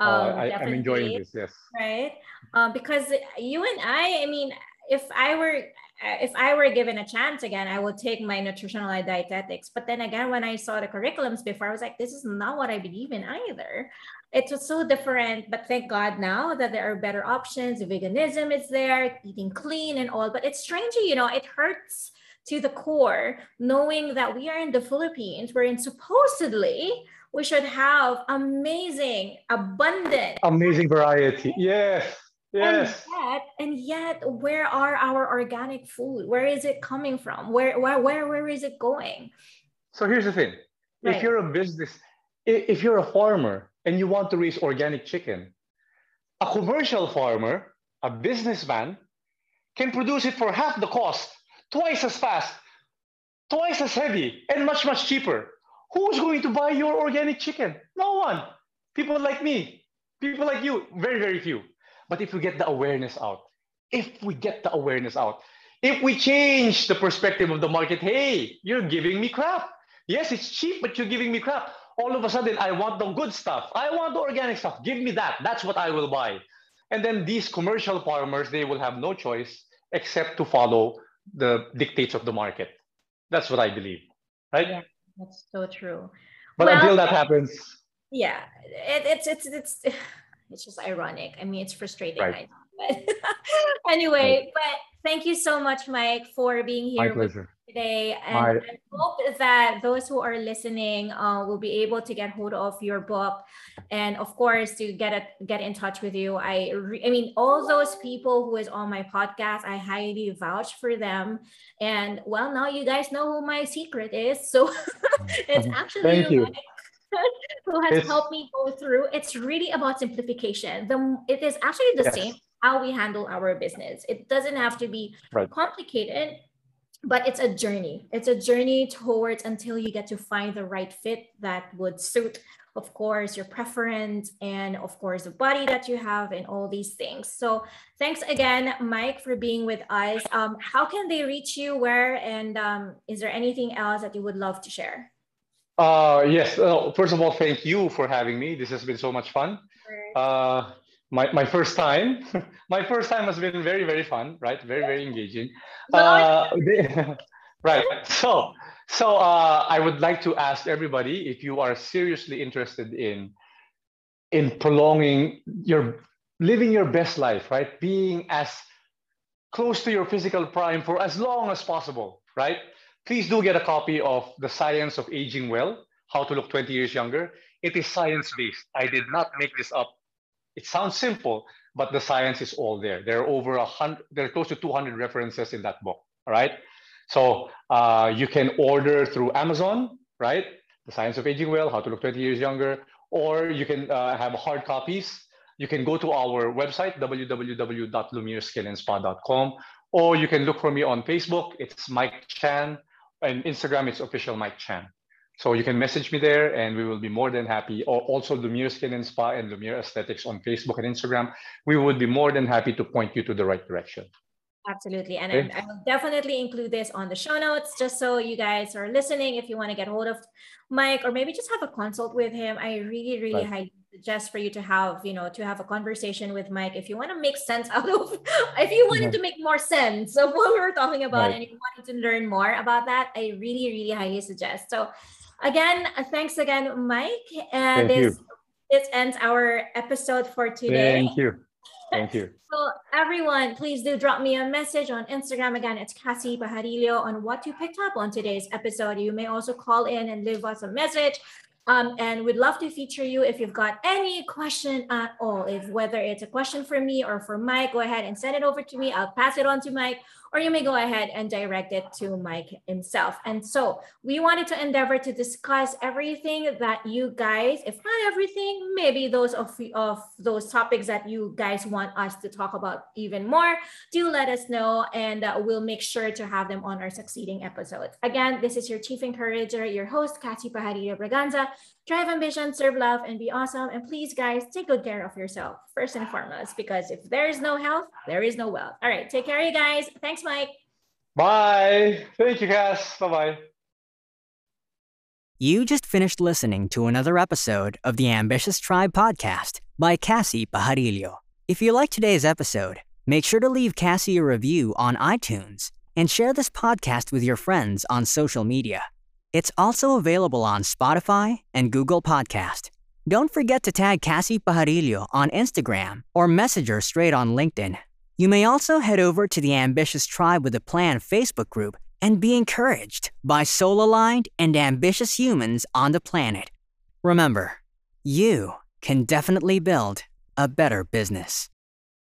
Um, oh, I, am enjoying this. Yes. Right. Um, because you and I, I mean, if I were if I were given a chance again, I would take my nutritional dietetics. But then again, when I saw the curriculums before, I was like, this is not what I believe in either. It was so different but thank god now that there are better options. Veganism is there eating clean and all. But it's strange you know it hurts to the core knowing that we are in the philippines wherein supposedly we should have amazing abundant amazing variety. Yes yes and yet, and yet where are our organic food where is it coming from where where where, where is it going so here's the thing right. if you're a business if you're a farmer and you want to raise organic chicken, a commercial farmer, a businessman, can produce it for half the cost, twice as fast, twice as heavy, and much, much cheaper. Who's going to buy your organic chicken? No one. People like me, people like you, very, very few. But if we get the awareness out, if we get the awareness out, if we change the perspective of the market, hey, you're giving me crap. Yes, it's cheap, but you're giving me crap all of a sudden I want the good stuff. I want the organic stuff. Give me that. That's what I will buy. And then these commercial farmers, they will have no choice except to follow the dictates of the market. That's what I believe. Right? Yeah, that's so true. But well, until that happens. Yeah, it, it's it's it's it's just ironic. I mean, it's frustrating. Right. But anyway, right. but thank you so much, Mike, for being here. My pleasure today. And I hope that those who are listening uh, will be able to get hold of your book, and of course to get a, get in touch with you. I re- I mean, all those people who is on my podcast, I highly vouch for them. And well, now you guys know who my secret is. So it's actually Thank you. who has it's, helped me go through. It's really about simplification. The it is actually the yes. same how we handle our business. It doesn't have to be right. complicated but it's a journey it's a journey towards until you get to find the right fit that would suit of course your preference and of course the body that you have and all these things so thanks again mike for being with us um, how can they reach you where and um, is there anything else that you would love to share uh, yes uh, first of all thank you for having me. This has been so much fun. Uh, my, my first time my first time has been very very fun right? Very very engaging. Uh, right. So so uh, i would like to ask everybody if you are seriously interested in in prolonging your living your best life right? Being as close to your physical prime for as long as possible right please do get a copy of the science of aging well how to look 20 years younger it is science based i did not make this up it sounds simple, but the science is all there. There are over a hundred, there are close to 200 references in that book. All right. So uh, you can order through Amazon, right? The Science of Aging Well, How to Look 20 Years Younger, or you can uh, have hard copies. You can go to our website, www.lumiereskinandspa.com, or you can look for me on Facebook. It's Mike Chan, and Instagram, it's official Mike Chan. So you can message me there and we will be more than happy. Or also Lumiere Skin and Spa and Lumiere Aesthetics on Facebook and Instagram. We would be more than happy to point you to the right direction. Absolutely. And okay. I, I, will definitely include this on the show notes just so you guys are listening. If you want to get hold of Mike or maybe just have a consult with him, I really, really right. highly suggest for you to have, you know, to have a conversation with Mike if you want to make sense out of, if you wanted mm-hmm. to make more sense of what we were talking about right. and you wanted to learn more about that, I really, really highly suggest. So again, uh, thanks again, Mike. And Thank this you. this ends our episode for today. Thank you. Thank you. So everyone, please do drop me a message on Instagram. Again, it's Cassie Pajarillo on what you picked up on today's episode. You may also call in and leave us a message. Um, and we'd love to feature you if you've got any question at all. If whether it's a question for me or for Mike, go ahead and send it over to me. I'll pass it on to Mike, or you may go ahead and direct it to Mike himself. And so we wanted to endeavor to discuss everything that you guys, if not everything, maybe those of, of those topics that you guys want us to talk about even more, do let us know and uh, we'll make sure to have them on our succeeding episodes. Again, this is your chief encourager, your host, Cassie Pajarillo Braganza. Drive ambition, serve love, and be awesome. And please, guys, take good care of yourself first and foremost, because if there is no health, there is no wealth. All right, take care, you guys. Thanks, Mike. Bye. Thank you, Cass. Bye bye. You just finished listening to another episode of the Ambitious Tribe podcast by Cassie Pajarillo. If you liked today's episode, make sure to leave Cassie a review on iTunes and share this podcast with your friends on social media. It's also available on Spotify and Google Podcast. Don't forget to tag Cassie Pajarillo on Instagram or message her straight on LinkedIn. You may also head over to the Ambitious Tribe with a Plan Facebook group and be encouraged by soul aligned and ambitious humans on the planet. Remember, you can definitely build a better business.